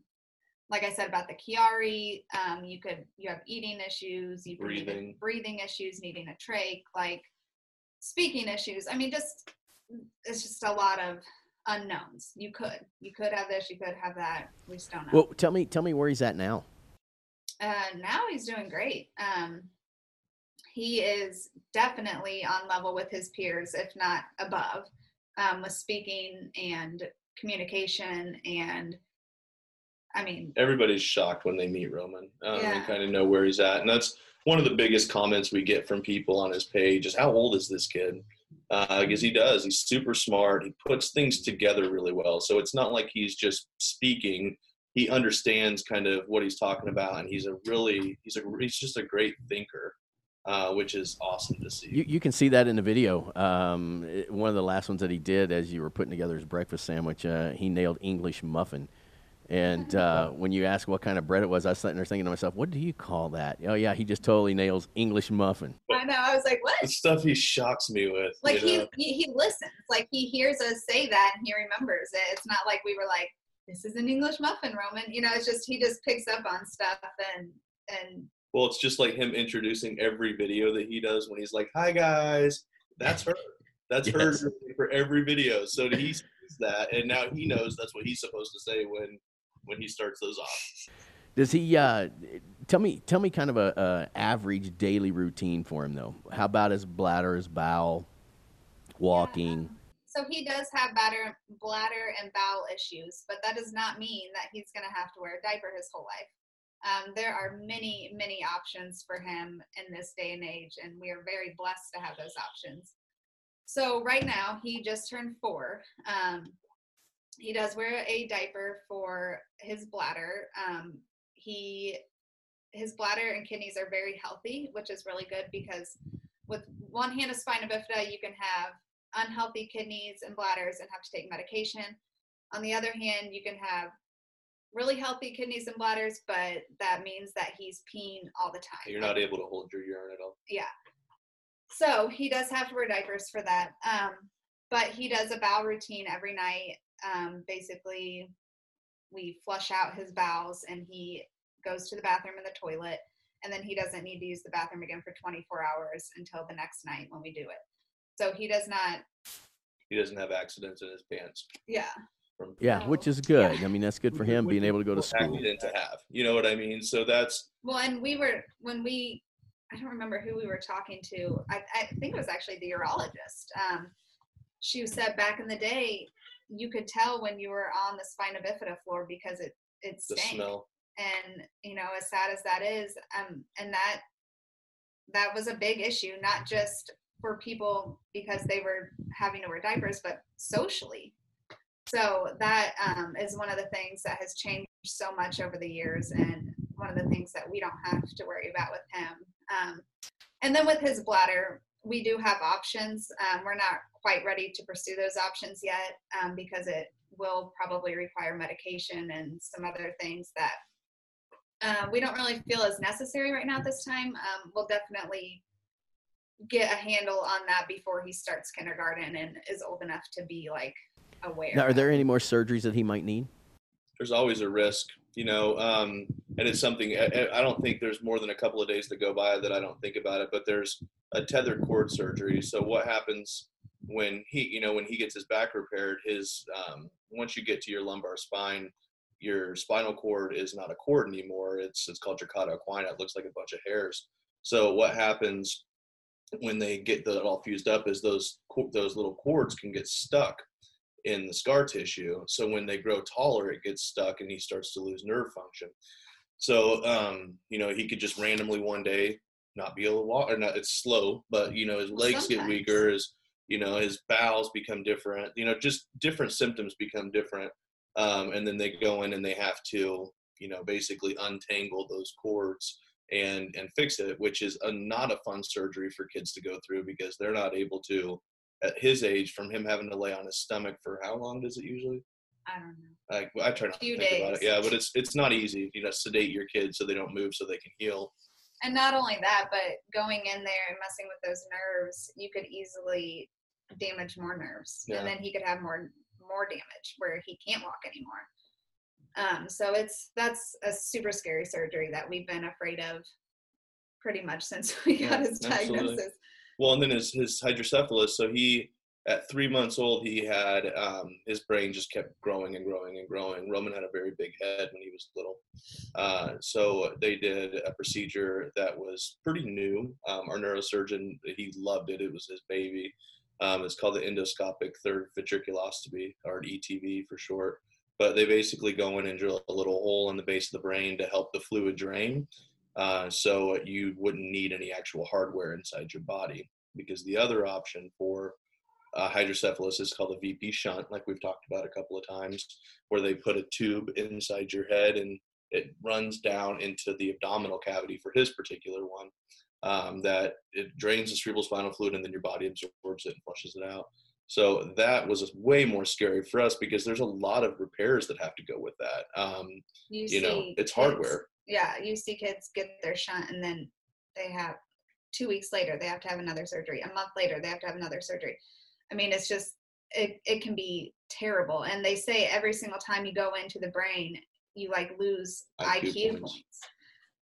like i said about the chiari um, you could you have eating issues you could Breathing. breathing issues needing a trach like speaking issues i mean just it's just a lot of unknowns you could you could have this you could have that we just don't know Well, tell me, tell me where he's at now. uh, now he's doing great. Um, he is definitely on level with his peers, if not above, um, with speaking and communication. And I mean, everybody's shocked when they meet Roman um, Yeah. and kind of know where he's at. And that's one of the biggest comments we get from people on his page is how old is this kid? Because he does. He's super smart. He puts things together really well. So it's not like he's just speaking. He understands kind of what he's talking about, and he's a really he's a he's just a great thinker, uh, which is awesome to see. You, you can see that in the video. Um, it- one of the last ones that he did as you were putting together his breakfast sandwich, uh, he nailed English muffin. And uh, when you ask what kind of bread it was, I was sitting there thinking to myself, what do you call that? Oh, yeah, he just totally nails English muffin. I know. I was like, what? the stuff he shocks me with. Like you he, know? he he listens. Like he hears us say that and he remembers it. It's not like we were like, this is an English muffin, Roman. You know, it's just he just picks up on stuff and and Well, it's just like him introducing every video that he does when he's like, "Hi guys," that's her. That's her for every video. So he sees that, and now he knows that's what he's supposed to say when when he starts those off. Does he uh, tell me? Tell me kind of a, a average daily routine for him though. How about his bladder, his bowel, walking? So he does have bladder, bladder and bowel issues, but that does not mean that he's going to have to wear a diaper his whole life. Um, there are many, many options for him in this day and age, and we are very blessed to have those options. So right now, he just turned four. Um, he does wear a diaper for his bladder. Um, he his bladder and kidneys are very healthy, which is really good because with one hand of spina bifida, you can have unhealthy kidneys and bladders and have to take medication. On the other hand, you can have really healthy kidneys and bladders, but that means that he's peeing all the time. You're not able to hold your urine at all. Yeah. So he does have to wear diapers for that. Um, but he does a bowel routine every night. Um, basically, we flush out his bowels and he goes to the bathroom and the toilet. And then he doesn't need to use the bathroom again for 24 hours until the next night when we do it. So he does not, He doesn't have accidents in his pants. yeah. From Yeah, which is good. I mean, that's good for him being able to go to school. accident to have. You know what I mean? So that's Well, and we were when we I don't remember who we were talking to. I, I think it was actually the urologist. Um, she said back in the day, you could tell when you were on the spina bifida floor because it it the stank. smell. And you know, as sad as that is, um, and that that was a big issue, not just for people because they were having to wear diapers, but socially. So that um, is one of the things that has changed so much over the years, and one of the things that we don't have to worry about with him. Um, and then with his bladder, we do have options. Um, we're not quite ready to pursue those options yet um, because it will probably require medication and some other things that uh, we don't really feel is necessary right now at this time. Um, we'll definitely get a handle on that before he starts kindergarten and is old enough to be like aware. Now, are there any more surgeries that he might need? there's always a risk, you know, um, and it's something I, I don't think there's more than a couple of days to go by that I don't think about it. But there's a tethered cord surgery. So what happens when he, you know, when he gets his back repaired, his um, once you get to your lumbar spine, your spinal cord is not a cord anymore. It's it's called cauda equina. It looks like a bunch of hairs. So what happens when they get that all fused up is those those little cords can get stuck in the scar tissue. So when they grow taller, it gets stuck and he starts to lose nerve function. So um, you know he could just randomly one day not be able to walk, or not. It's slow, but you know his legs get weaker. His you know his bowels become different. You know just different symptoms become different, um, and then they go in and they have to you know basically untangle those cords and and fix it, which is a, not a fun surgery for kids to go through because they're not able to at his age from him having to lay on his stomach for how long does it usually? I don't know. Like I try not to think days. about it. Yeah, but it's it's not easy. You know, sedate your kids so they don't move so they can heal. And not only that, but going in there and messing with those nerves, you could easily damage more nerves, Yeah. and then he could have more more damage where he can't walk anymore. Um, so it's that's a super scary surgery that we've been afraid of pretty much since we Yeah, got his absolutely. diagnosis. Well, and then his his hydrocephalus. So he at three months old he had um, his brain just kept growing and growing and growing. Roman had a very big head when he was little, uh, so they did a procedure that was pretty new. Um, our neurosurgeon he loved it. It was his baby. Um, it's called the endoscopic third ventriculostomy, or an ETV for short. But they basically go in and drill a little hole in the base of the brain to help the fluid drain, uh, so you wouldn't need any actual hardware inside your body. Because the other option for uh, hydrocephalus is called a VP shunt, like we've talked about a couple of times, where they put a tube inside your head and it runs down into the abdominal cavity for his particular one. Um, that it drains the cerebral spinal fluid and then your body absorbs it and flushes it out. So that was way more scary for us because there's a lot of repairs that have to go with that. Um, You, you know, it's kids- hardware. Yeah, you see kids get their shunt, and then they have two weeks later they have to have another surgery. A month later they have to have another surgery. I mean, it's just it it can be terrible. And they say every single time you go into the brain, you like lose IQ IQ, points. points.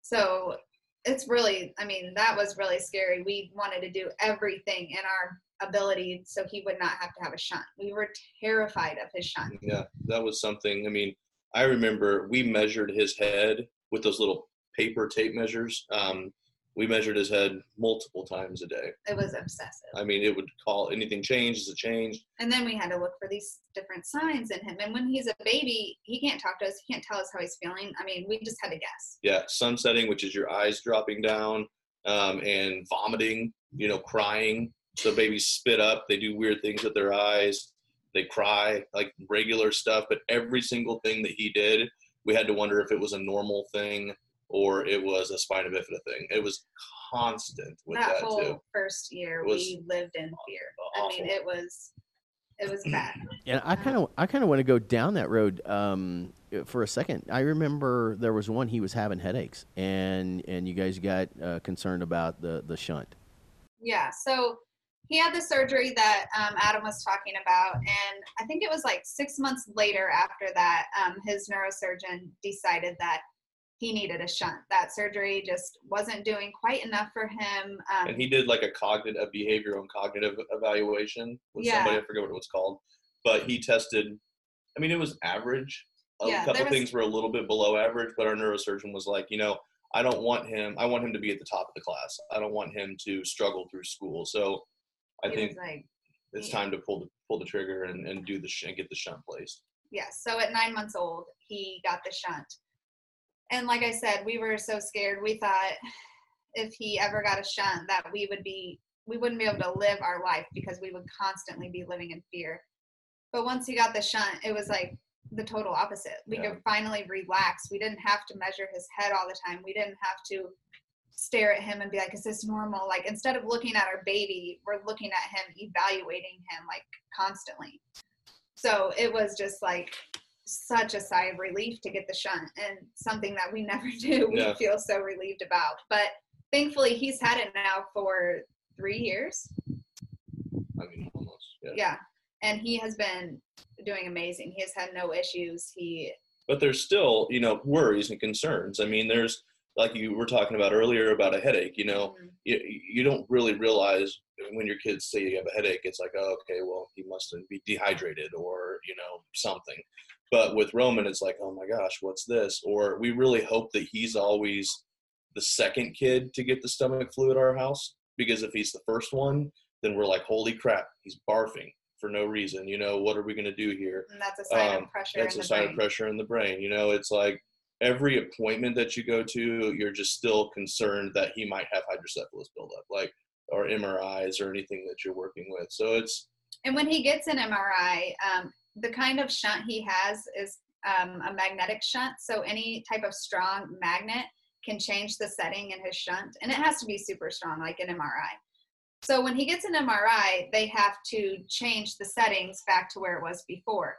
So it's really, I mean, that was really scary. We wanted to do everything in our ability so he would not have to have a shunt. We were terrified of his shunt. Yeah, that was something. I mean, I remember we measured his head with those little paper tape measures. Um, we measured his head multiple times a day. It was obsessive. I mean, it would call anything changed, is it changed? And then we had to look for these different signs in him. And when he's a baby, he can't talk to us. He can't tell us how he's feeling. I mean, we just had to guess. Yeah, sun setting, which is your eyes dropping down, um, and vomiting, you know, crying. So babies spit up, they do weird things with their eyes, they cry, like regular stuff. But every single thing that he did, we had to wonder if it was a normal thing or it was a spina bifida thing. It was constant with that that, whole too. first year, was we lived in fear. I mean, it was, it was bad. And I kind of I kind of want to go down that road um, for a second. I remember there was one he was having headaches, and and you guys got uh, concerned about the the shunt. Yeah. So he had the surgery that um, Adam was talking about, and I think it was like six months later after that, um, his neurosurgeon decided that he needed a shunt. That surgery just wasn't doing quite enough for him. Um, and he did like a cognitive, a behavioral and cognitive evaluation with Yeah. somebody. I forget what it was called, but he tested. I mean, it was average. A Yeah, couple was- things were a little bit below average, but our neurosurgeon was like, you know, I don't want him. I want him to be at the top of the class. I don't want him to struggle through school. So, I think like, it's yeah. time to pull the pull the trigger and, and do the sh- and get the shunt placed. Yes. So at nine months old, he got the shunt. And like I said, we were so scared. We thought if he ever got a shunt, that we would be, we wouldn't be able to live our life because we would constantly be living in fear. But once he got the shunt, it was like the total opposite. We Yeah. could finally relax. We didn't have to measure his head all the time. We didn't have to stare at him and be like, is this normal? Like instead of looking at our baby, we're looking at him, evaluating him like constantly. So it was just like such a sigh of relief to get the shunt and something that we never do. We Yeah. feel so relieved about. But thankfully, he's had it now for three years. I mean, almost. Yeah. Yeah. And he has been doing amazing. He has had no issues. He but there's still you know worries and concerns. I mean, there's like you were talking about earlier about a headache. You know, Mhm. you, you don't really realize when your kids say you have a headache, it's like, oh, okay, well, he must be dehydrated or, you know, something. But with Roman, it's like, oh my gosh, what's this? Or we really hope that he's always the second kid to get the stomach flu at our house because if he's the first one, then we're like, holy crap, he's barfing for no reason. You know, what are we going to do here? And that's a sign Um, of pressure That's in a the sign brain. of pressure in the brain. You know, it's like every appointment that you go to, you're just still concerned that he might have hydrocephalus buildup, like or MRIs or anything that you're working with. So it's And when he gets an MRI, um, the kind of shunt he has is um, a magnetic shunt. So any type of strong magnet can change the setting in his shunt, and it has to be super strong, like an MRI. So when he gets an MRI, they have to change the settings back to where it was before.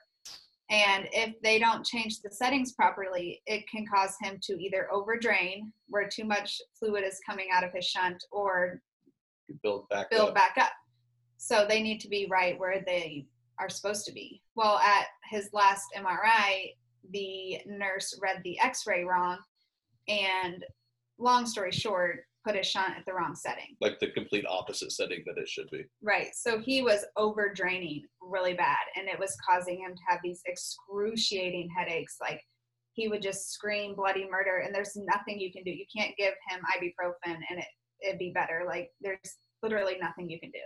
And if they don't change the settings properly, it can cause him to either overdrain, where too much fluid is coming out of his shunt, or build back build up. back up. So they need to be right where they are supposed to be. Well, at his last MRI, the nurse read the x ray wrong, and long story short, put a shunt at the wrong setting. like the complete opposite setting that it should be. Right. So he was over draining really bad, and it was causing him to have these excruciating headaches. Like he would just scream bloody murder, and there's nothing you can do. You can't give him ibuprofen and it, it'd be better. Like there's literally nothing you can do.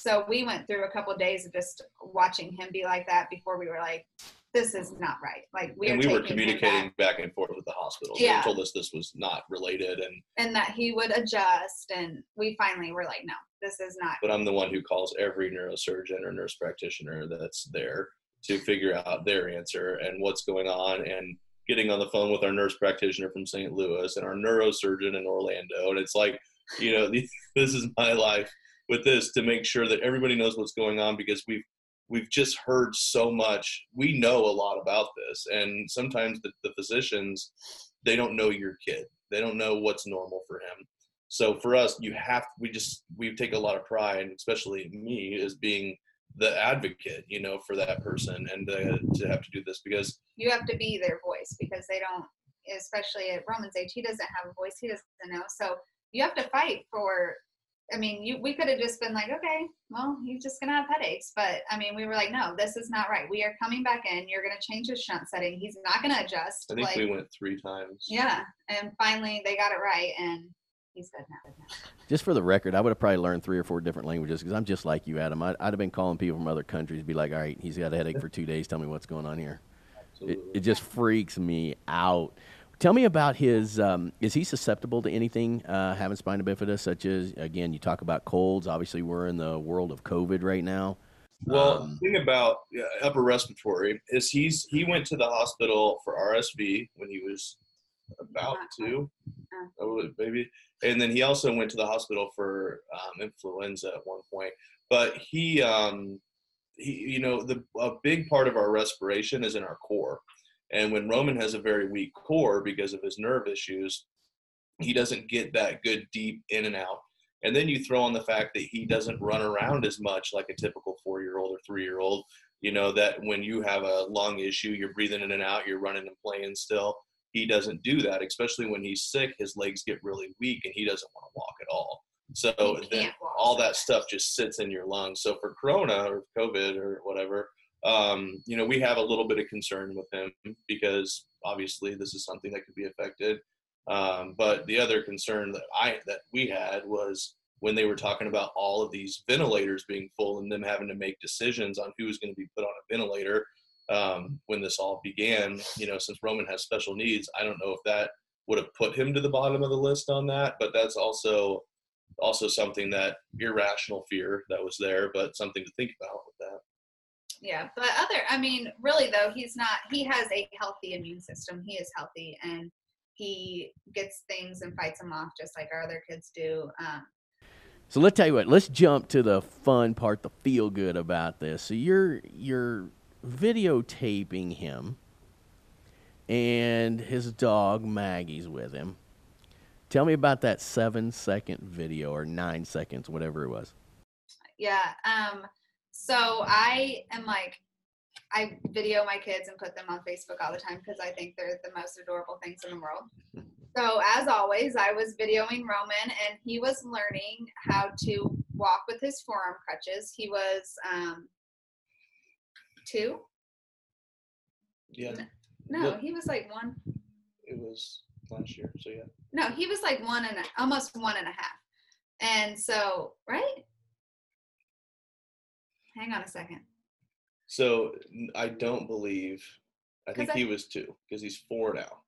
So we went through a couple days of just watching him be like that before we were like, this is not right. Like we and we were communicating back. back and forth with the hospital. Yeah. They told us this was not related and and that he would adjust. And we finally were like, no, this is not. but I'm the one who calls every neurosurgeon or nurse practitioner that's there to figure out their answer and what's going on and getting on the phone with our nurse practitioner from St. Louis and our neurosurgeon in Orlando and it's like you know this is my life with this to make sure that everybody knows what's going on because we've we've just heard so much. We know a lot about this and sometimes the, the physicians they don't know your kid. They don't know what's normal for him. So for us you have we just we take a lot of pride especially me as being the advocate you know for that person and uh, to have to do this because you have to be their voice because they don't especially at roman's age he doesn't have a voice. He doesn't know. So you have to fight for i mean you we could have just been like okay well he's just gonna have headaches but i mean we were like no this is not right we are coming back in you're gonna change his shunt setting he's not gonna adjust i think like we went three times yeah and finally they got it right and he's good now Just for the record, I would have probably learned three or four different languages because I'm just like you, Adam. I'd, I'd have been calling people from other countries, be like, "All right, he's got a headache for two days. Tell me what's going on here." It, it just freaks me out. Tell me about his. Um, is he susceptible to anything uh, having spina bifida, such as again, you talk about colds. Obviously, we're in the world of COVID right now. Well, Um, the thing about yeah, upper respiratory is he's he went to the hospital for RSV when he was about two, oh, maybe, and then he also went to the hospital for um, influenza at one point. But he, um, he, you know, the a big part of our respiration is in our core, and when Roman has a very weak core because of his nerve issues, he doesn't get that good deep in and out. And then you throw on the fact that he doesn't run around as much like a typical four year old or three year old. You know, that when you have a lung issue, you're breathing in and out, you're running and playing still. He doesn't do that, especially when he's sick. His legs get really weak and he doesn't want to walk at all. So then all that stuff just sits in your lungs. So for Corona or COVID or whatever, um, you know, we have a little bit of concern with him because obviously this is something that could be affected. Um, but the other concern that I that we had was when they were talking about all of these ventilators being full and them having to make decisions on who's going to be put on a ventilator. Um, when this all began, you know, since Roman has special needs, I don't know if that would have put him to the bottom of the list on that, but that's also also something that irrational fear that was there, but something to think about with that. Yeah but other i mean really though he's not he has a healthy immune system he is healthy and he gets things and fights them off just like our other kids do um, So let's tell you what. Let's jump to the fun part, the feel good about this. So you're you're videotaping him, and his dog Maggie's with him. Tell me about that seven second video or nine seconds, whatever it was. yeah um so i am like I video my kids and put them on Facebook all the time because I think they're the most adorable things in the world. So as always, I was videoing Roman, and he was learning how to walk with his forearm crutches. He was um, two. Yeah, No, he was like one. it was last year. So yeah. No, he was like one and a, almost one and a half. And so, right? Hang on a second. So I don't believe. I think I- he was two because he's four now.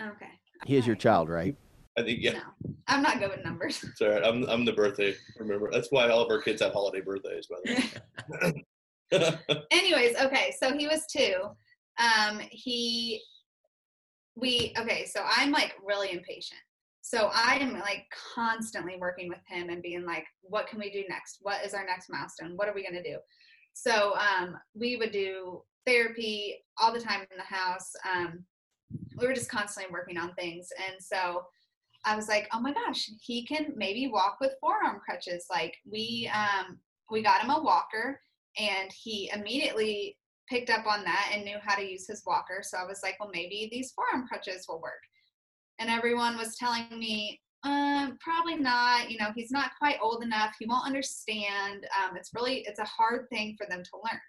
Okay. He is your child, right? I think yeah. No, I'm not good with numbers. It's all right. I'm I'm the birthday. Remember that's why all of our kids have holiday birthdays. By the way. Anyways, okay, so he was two. Um, he, we, okay, so I'm like really impatient. So I am like constantly working with him and being like, what can we do next? What is our next milestone? What are we going to do? So um, we would do therapy all the time in the house. Um, we were just constantly working on things. And so I was like, oh my gosh, he can maybe walk with forearm crutches. Like we, um, we got him a walker and he immediately picked up on that and knew how to use his walker. So I was like, well, maybe these forearm crutches will work. And everyone was telling me, um, probably not. You know, he's not quite old enough. He won't understand. Um, it's really, it's a hard thing for them to learn.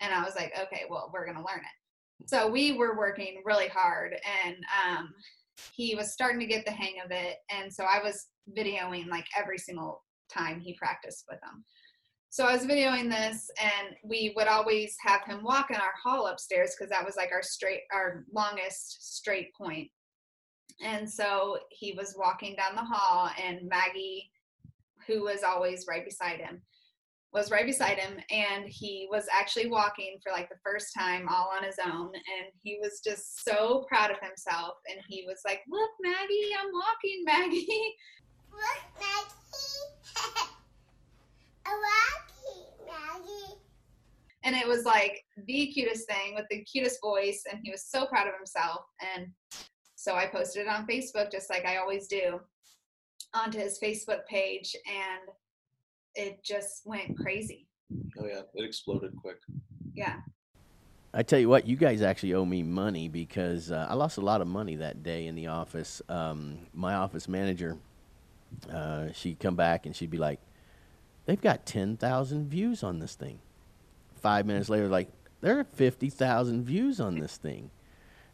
And I was like, okay, well, we're going to learn it. So we were working really hard and um, he was starting to get the hang of it. And so I was videoing like every single time he practiced with them. So I was videoing this, and we would always have him walk in our hall upstairs because that was like our straight, our longest straight point. And so he was walking down the hall, and Maggie, who was always right beside him, was right beside him, and he was actually walking for like the first time all on his own, and he was just so proud of himself, and he was like, "Look, Maggie, I'm walking, Maggie." Look, Maggie. A rocky, Maggie. and it was like the cutest thing with the cutest voice and he was so proud of himself and so i posted it on facebook just like i always do onto his facebook page and it just went crazy oh yeah, it exploded quick. yeah I tell you what, you guys actually owe me money because uh, I lost a lot of money that day in the office. Um, my office manager, uh, she'd come back and she'd be like, "They've got ten thousand views on this thing." Five minutes later, like, there are fifty thousand views on this thing.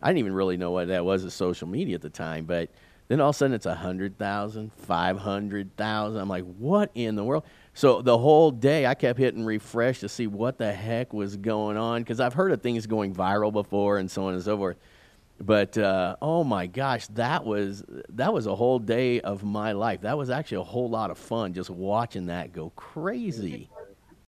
I didn't even really know what that was as social media at the time, but then all of a sudden it's 100,000, 500,000. I'm like, what in the world? So the whole day I kept hitting refresh to see what the heck was going on because I've heard of things going viral before and so on and so forth. But uh, oh my gosh, that was that was a whole day of my life. That was actually a whole lot of fun just watching that go crazy.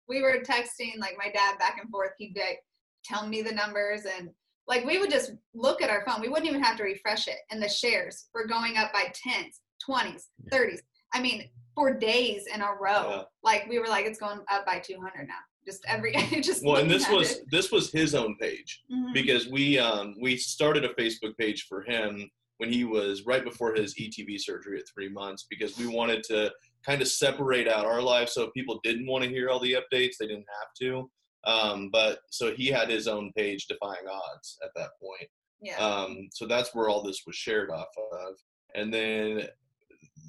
we were texting like my dad back and forth he'd be like tell me the numbers and like we would just look at our phone. We wouldn't even have to refresh it. And the shares were going up by 10s 20s 30s i mean for days in a row. Yeah. like we were like it's going up by 200 now. Just every just Well, and this was it. this was his own page Mhm. because we um we started a Facebook page for him when he was right before his ETV surgery at three months because we wanted to kind of separate out our lives so if people didn't want to hear all the updates. They didn't have to um but so he had his own page defying odds at that point yeah um, so that's where all this was shared off of. And then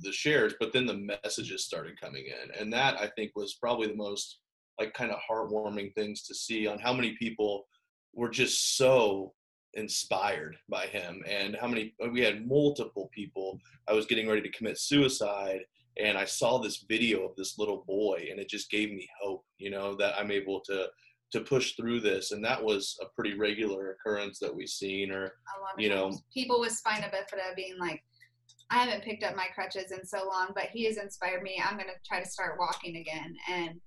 the shares, but then the messages started coming in. And that I think was probably the most like kind of heartwarming things to see on how many people were just so inspired by him and how many we had multiple people i was getting ready to commit suicide and i saw this video of this little boy and it just gave me hope you know that i'm able to to push through this and that was a pretty regular occurrence that we've seen or a lot of you know- people with spina bifida being like i haven't picked up my crutches in so long but he has inspired me. I'm going to try to start walking again. And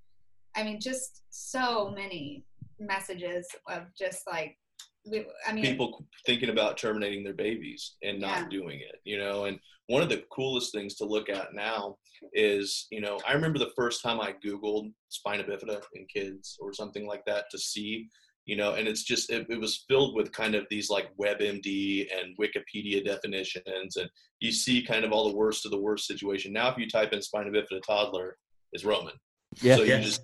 i mean just so many messages of just like we, i mean people thinking about terminating their babies and not Yeah. doing it you know and one of the coolest things to look at now is you know i remember the first time i googled spina bifida in kids or something like that to see you know and it's just it, it was filled with kind of these like webmd and wikipedia definitions and you see kind of all the worst of the worst situation now if you type in spina bifida toddler is roman Yeah, so yeah. you just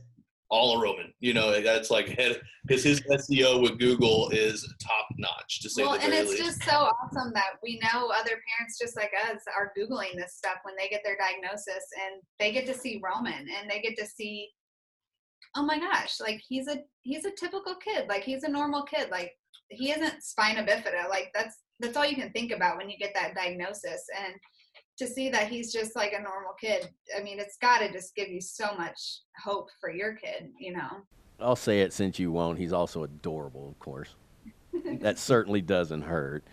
all a Roman. You know, that's like head because his SEO with Google is top notch to say well, the and very it's least. just so awesome that we know other parents just like us are googling this stuff when they get their diagnosis, and they get to see Roman, and they get to see, oh my gosh, like he's a he's a typical kid, like he's a normal kid, like he isn't spina bifida, like that's that's all you can think about when you get that diagnosis, and to see that he's just like a normal kid, I mean, it's got to just give you so much hope for your kid, you know. I'll say it since you won't. He's also adorable, of course. that certainly doesn't hurt.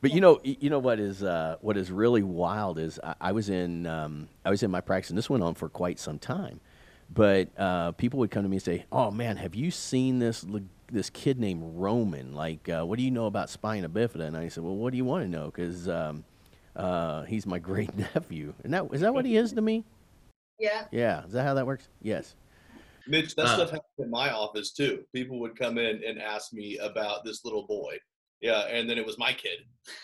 But you know, you know what is uh, what is really wild is I, I was in um, I was in my practice, and this went on for quite some time. But uh, people would come to me and say, "Oh man, have you seen this this kid named Roman? Like, uh, what do you know about spina bifida?" And I said, "Well, what do you want to know? Because um, uh, he's my great nephew. And that is that what he is to me? Yeah. Yeah, is that how that works? Yes. Mitch, that Uh, stuff happened in my office too. People would come in and ask me about this little boy. Yeah, and then it was my kid.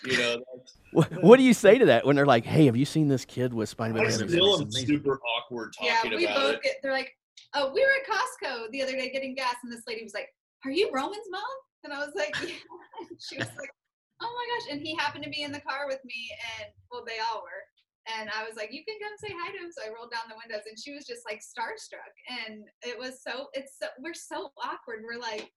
You know, that's, What, what do you say to that when they're like, "Hey, have you seen this kid with spina I bifida?" still am super awkward Yeah, talking we about both it. get. They're like, "Oh, we were at Costco the other day getting gas, and this lady was like, "Are you Roman's mom?" And I was like, "Yeah." And she was like, "Oh my gosh!" And he happened to be in the car with me, and well, they all were. And I was like, "You can come say hi to him." So I rolled down the windows, and she was just like starstruck, and it was so. It's so, we're so awkward. We're like,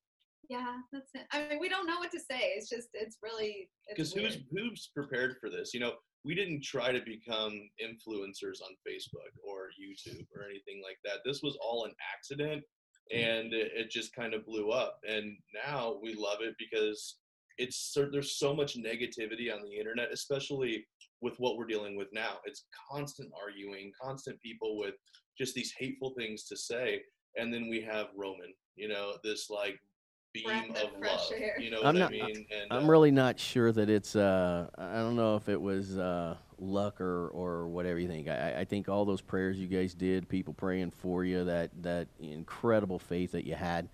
"Yeah, that's it." I mean, we don't know what to say. It's just, it's really. Because who's who's prepared for this? You know, we didn't try to become influencers on Facebook or YouTube or anything like that. This was all an accident, mm. and it, it just kind of blew up. And now we love it because it's there's so much negativity on the internet, especially with what we're dealing with now. It's constant arguing, constant people with just these hateful things to say, and then we have Roman, you know, this like beam Breath of of fresh love. air. You know I'm what not- I mean? And I'm uh, really not sure that it's. Uh, I don't know if it was uh, luck or, or whatever you think. I, I think all those prayers you guys did, people praying for you, that that incredible faith that you had.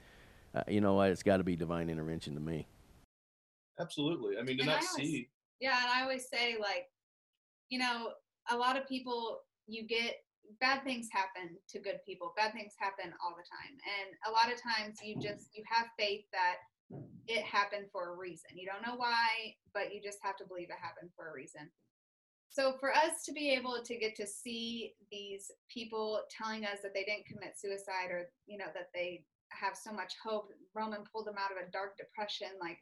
Uh, you know what? It's got to be divine intervention to me. Absolutely. I mean, to And not always- see. Yeah, and I always say like, you know, a lot of people you get bad things happen to good people. Bad things happen all the time. And a lot of times you just you have faith that it happened for a reason. You don't know why, but you just have to believe it happened for a reason. So for us to be able to get to see these people telling us that they didn't commit suicide or you know that they have so much hope, Roman pulled them out of a dark depression like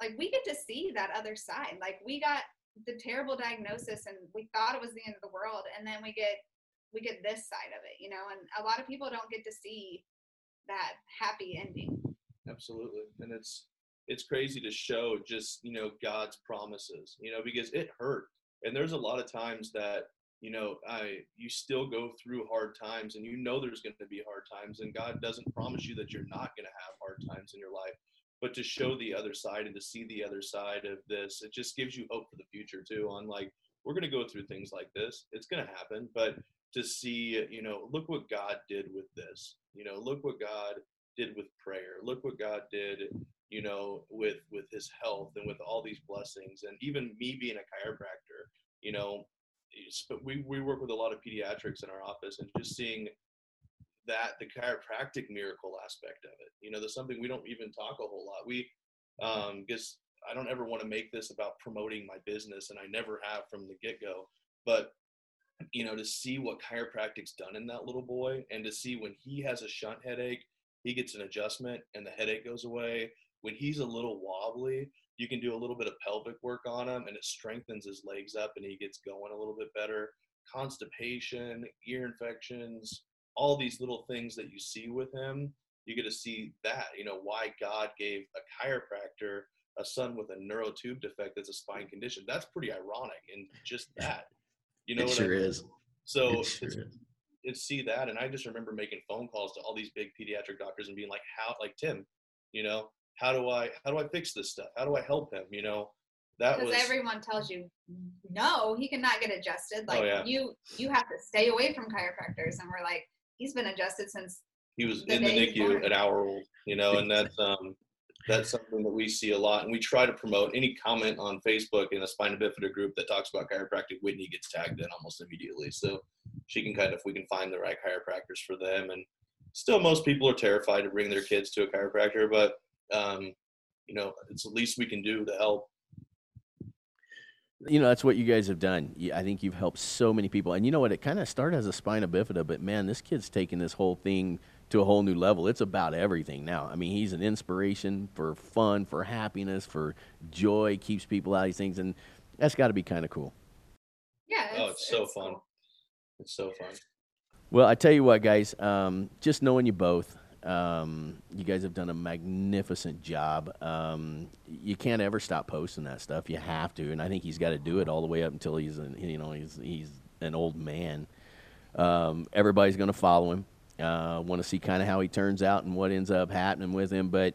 like we get to see that other side. Like we got the terrible diagnosis and we thought it was the end of the world and then we get we get this side of it, you know, and a lot of people don't get to see that happy ending. Absolutely. And it's it's crazy to show just, you know, God's promises, you know, because it hurt. And there's a lot of times that, you know, I you still go through hard times and you know there's going to be hard times and God doesn't promise you that you're not going to have hard times in your life. But to show the other side and to see the other side of this, it just gives you hope for the future too. On like, we're going to go through things like this. It's going to happen. But to see, you know, look what God did with this. You know, look what God did with prayer. Look what God did, you know, with with his health and with all these blessings. And even me being a chiropractor, you know, we we work with a lot of pediatrics in our office and just seeing that the chiropractic miracle aspect of it. You know, there's something we don't even talk a whole lot. We um because I don't ever want to make this about promoting my business and I never have from the get-go. But you know, to see what chiropractic's done in that little boy and to see when he has a shunt headache, he gets an adjustment and the headache goes away. When he's a little wobbly, you can do a little bit of pelvic work on him and it strengthens his legs up and he gets going a little bit better. Constipation, ear infections, all these little things that you see with him, you get to see that, you know, why God gave a chiropractor a son with a neural tube defect that's a spine condition. That's pretty ironic and just that. You know it what sure I mean? is. So it sure it's, is. it's see that, and I just remember making phone calls to all these big pediatric doctors and being like, "How, like Tim, you know, how do I, how do I fix this stuff? How do I help him? You know, that Because was everyone tells you, no, he cannot get adjusted. Oh, like Oh, yeah. you you have to stay away from chiropractors. And we're like, he's been adjusted since he was the in the NICU an hour old, you know, and that's um that's something that we see a lot, and we try to promote any comment on Facebook in a spina bifida group that talks about chiropractic. Whitney gets tagged in almost immediately, so she can kind of we can find the right chiropractors for them, and still most people are terrified to bring their kids to a chiropractor, but um, you know, it's the least we can do to help. You know, that's what you guys have done. I think you've helped so many people. And you know what? It kind of started as a spina bifida, but man, this kid's taking this whole thing to a whole new level. It's about everything now. I mean, he's an inspiration for fun, for happiness, for joy, keeps people out of these things. And that's got to be kind of cool. Yeah. Oh, it's so fun. It's so fun. Well, I tell you what, guys, um, just knowing you both, um, you guys have done a magnificent job. Um, you can't ever stop posting that stuff. You have to, and I think he's got to do it all the way up until he's, an, you know, he's he's an old man. Um, everybody's going to follow him. Uh, Want to see kind of how he turns out and what ends up happening with him, but.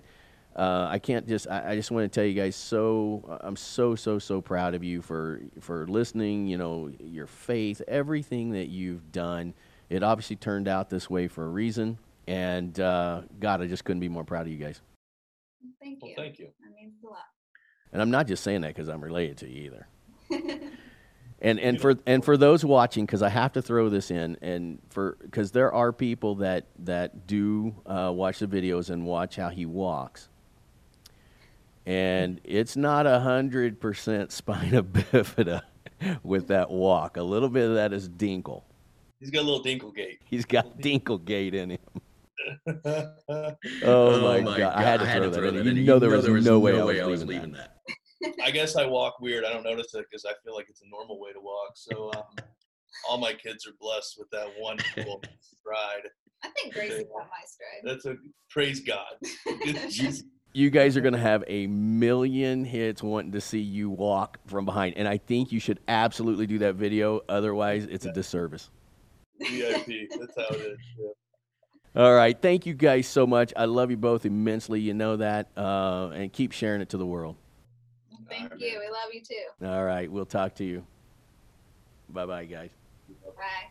Uh, I can't just. I, I just want to tell you guys. So I'm so so so proud of you for for listening. You know your faith, everything that you've done. It obviously turned out this way for a reason, and uh, God, I just couldn't be more proud of you guys. Thank Well, you. thank you. That means a lot. And I'm not just saying that because I'm related to you either. And and for and for those watching, because I have to throw this in, and for because there are people that that do uh, watch the videos and watch how he walks, and it's not a hundred percent spina bifida with that walk. A little bit of that is Dinkel. He's got a little Dinkel gait. He's got Dinkel gait in him. Oh, my, God. I had to throw, that, in. You know there was, no way, I was leaving, that. I guess I walk weird. I don't notice it because I feel like it's a normal way to walk. So um, all my kids are blessed with that one cool stride. I think Gracie got my stride. That's a praise God. She's- You guys are going to have a million hits wanting to see you walk from behind. And I think you should absolutely do that video. Otherwise, it's a disservice. VIP. That's how it is. Yeah. All right. Thank you guys so much. I love you both immensely. You know that. Uh, and keep sharing it to the world. Thank you. We love you too. All right. We'll talk to you. Bye bye, guys. Bye.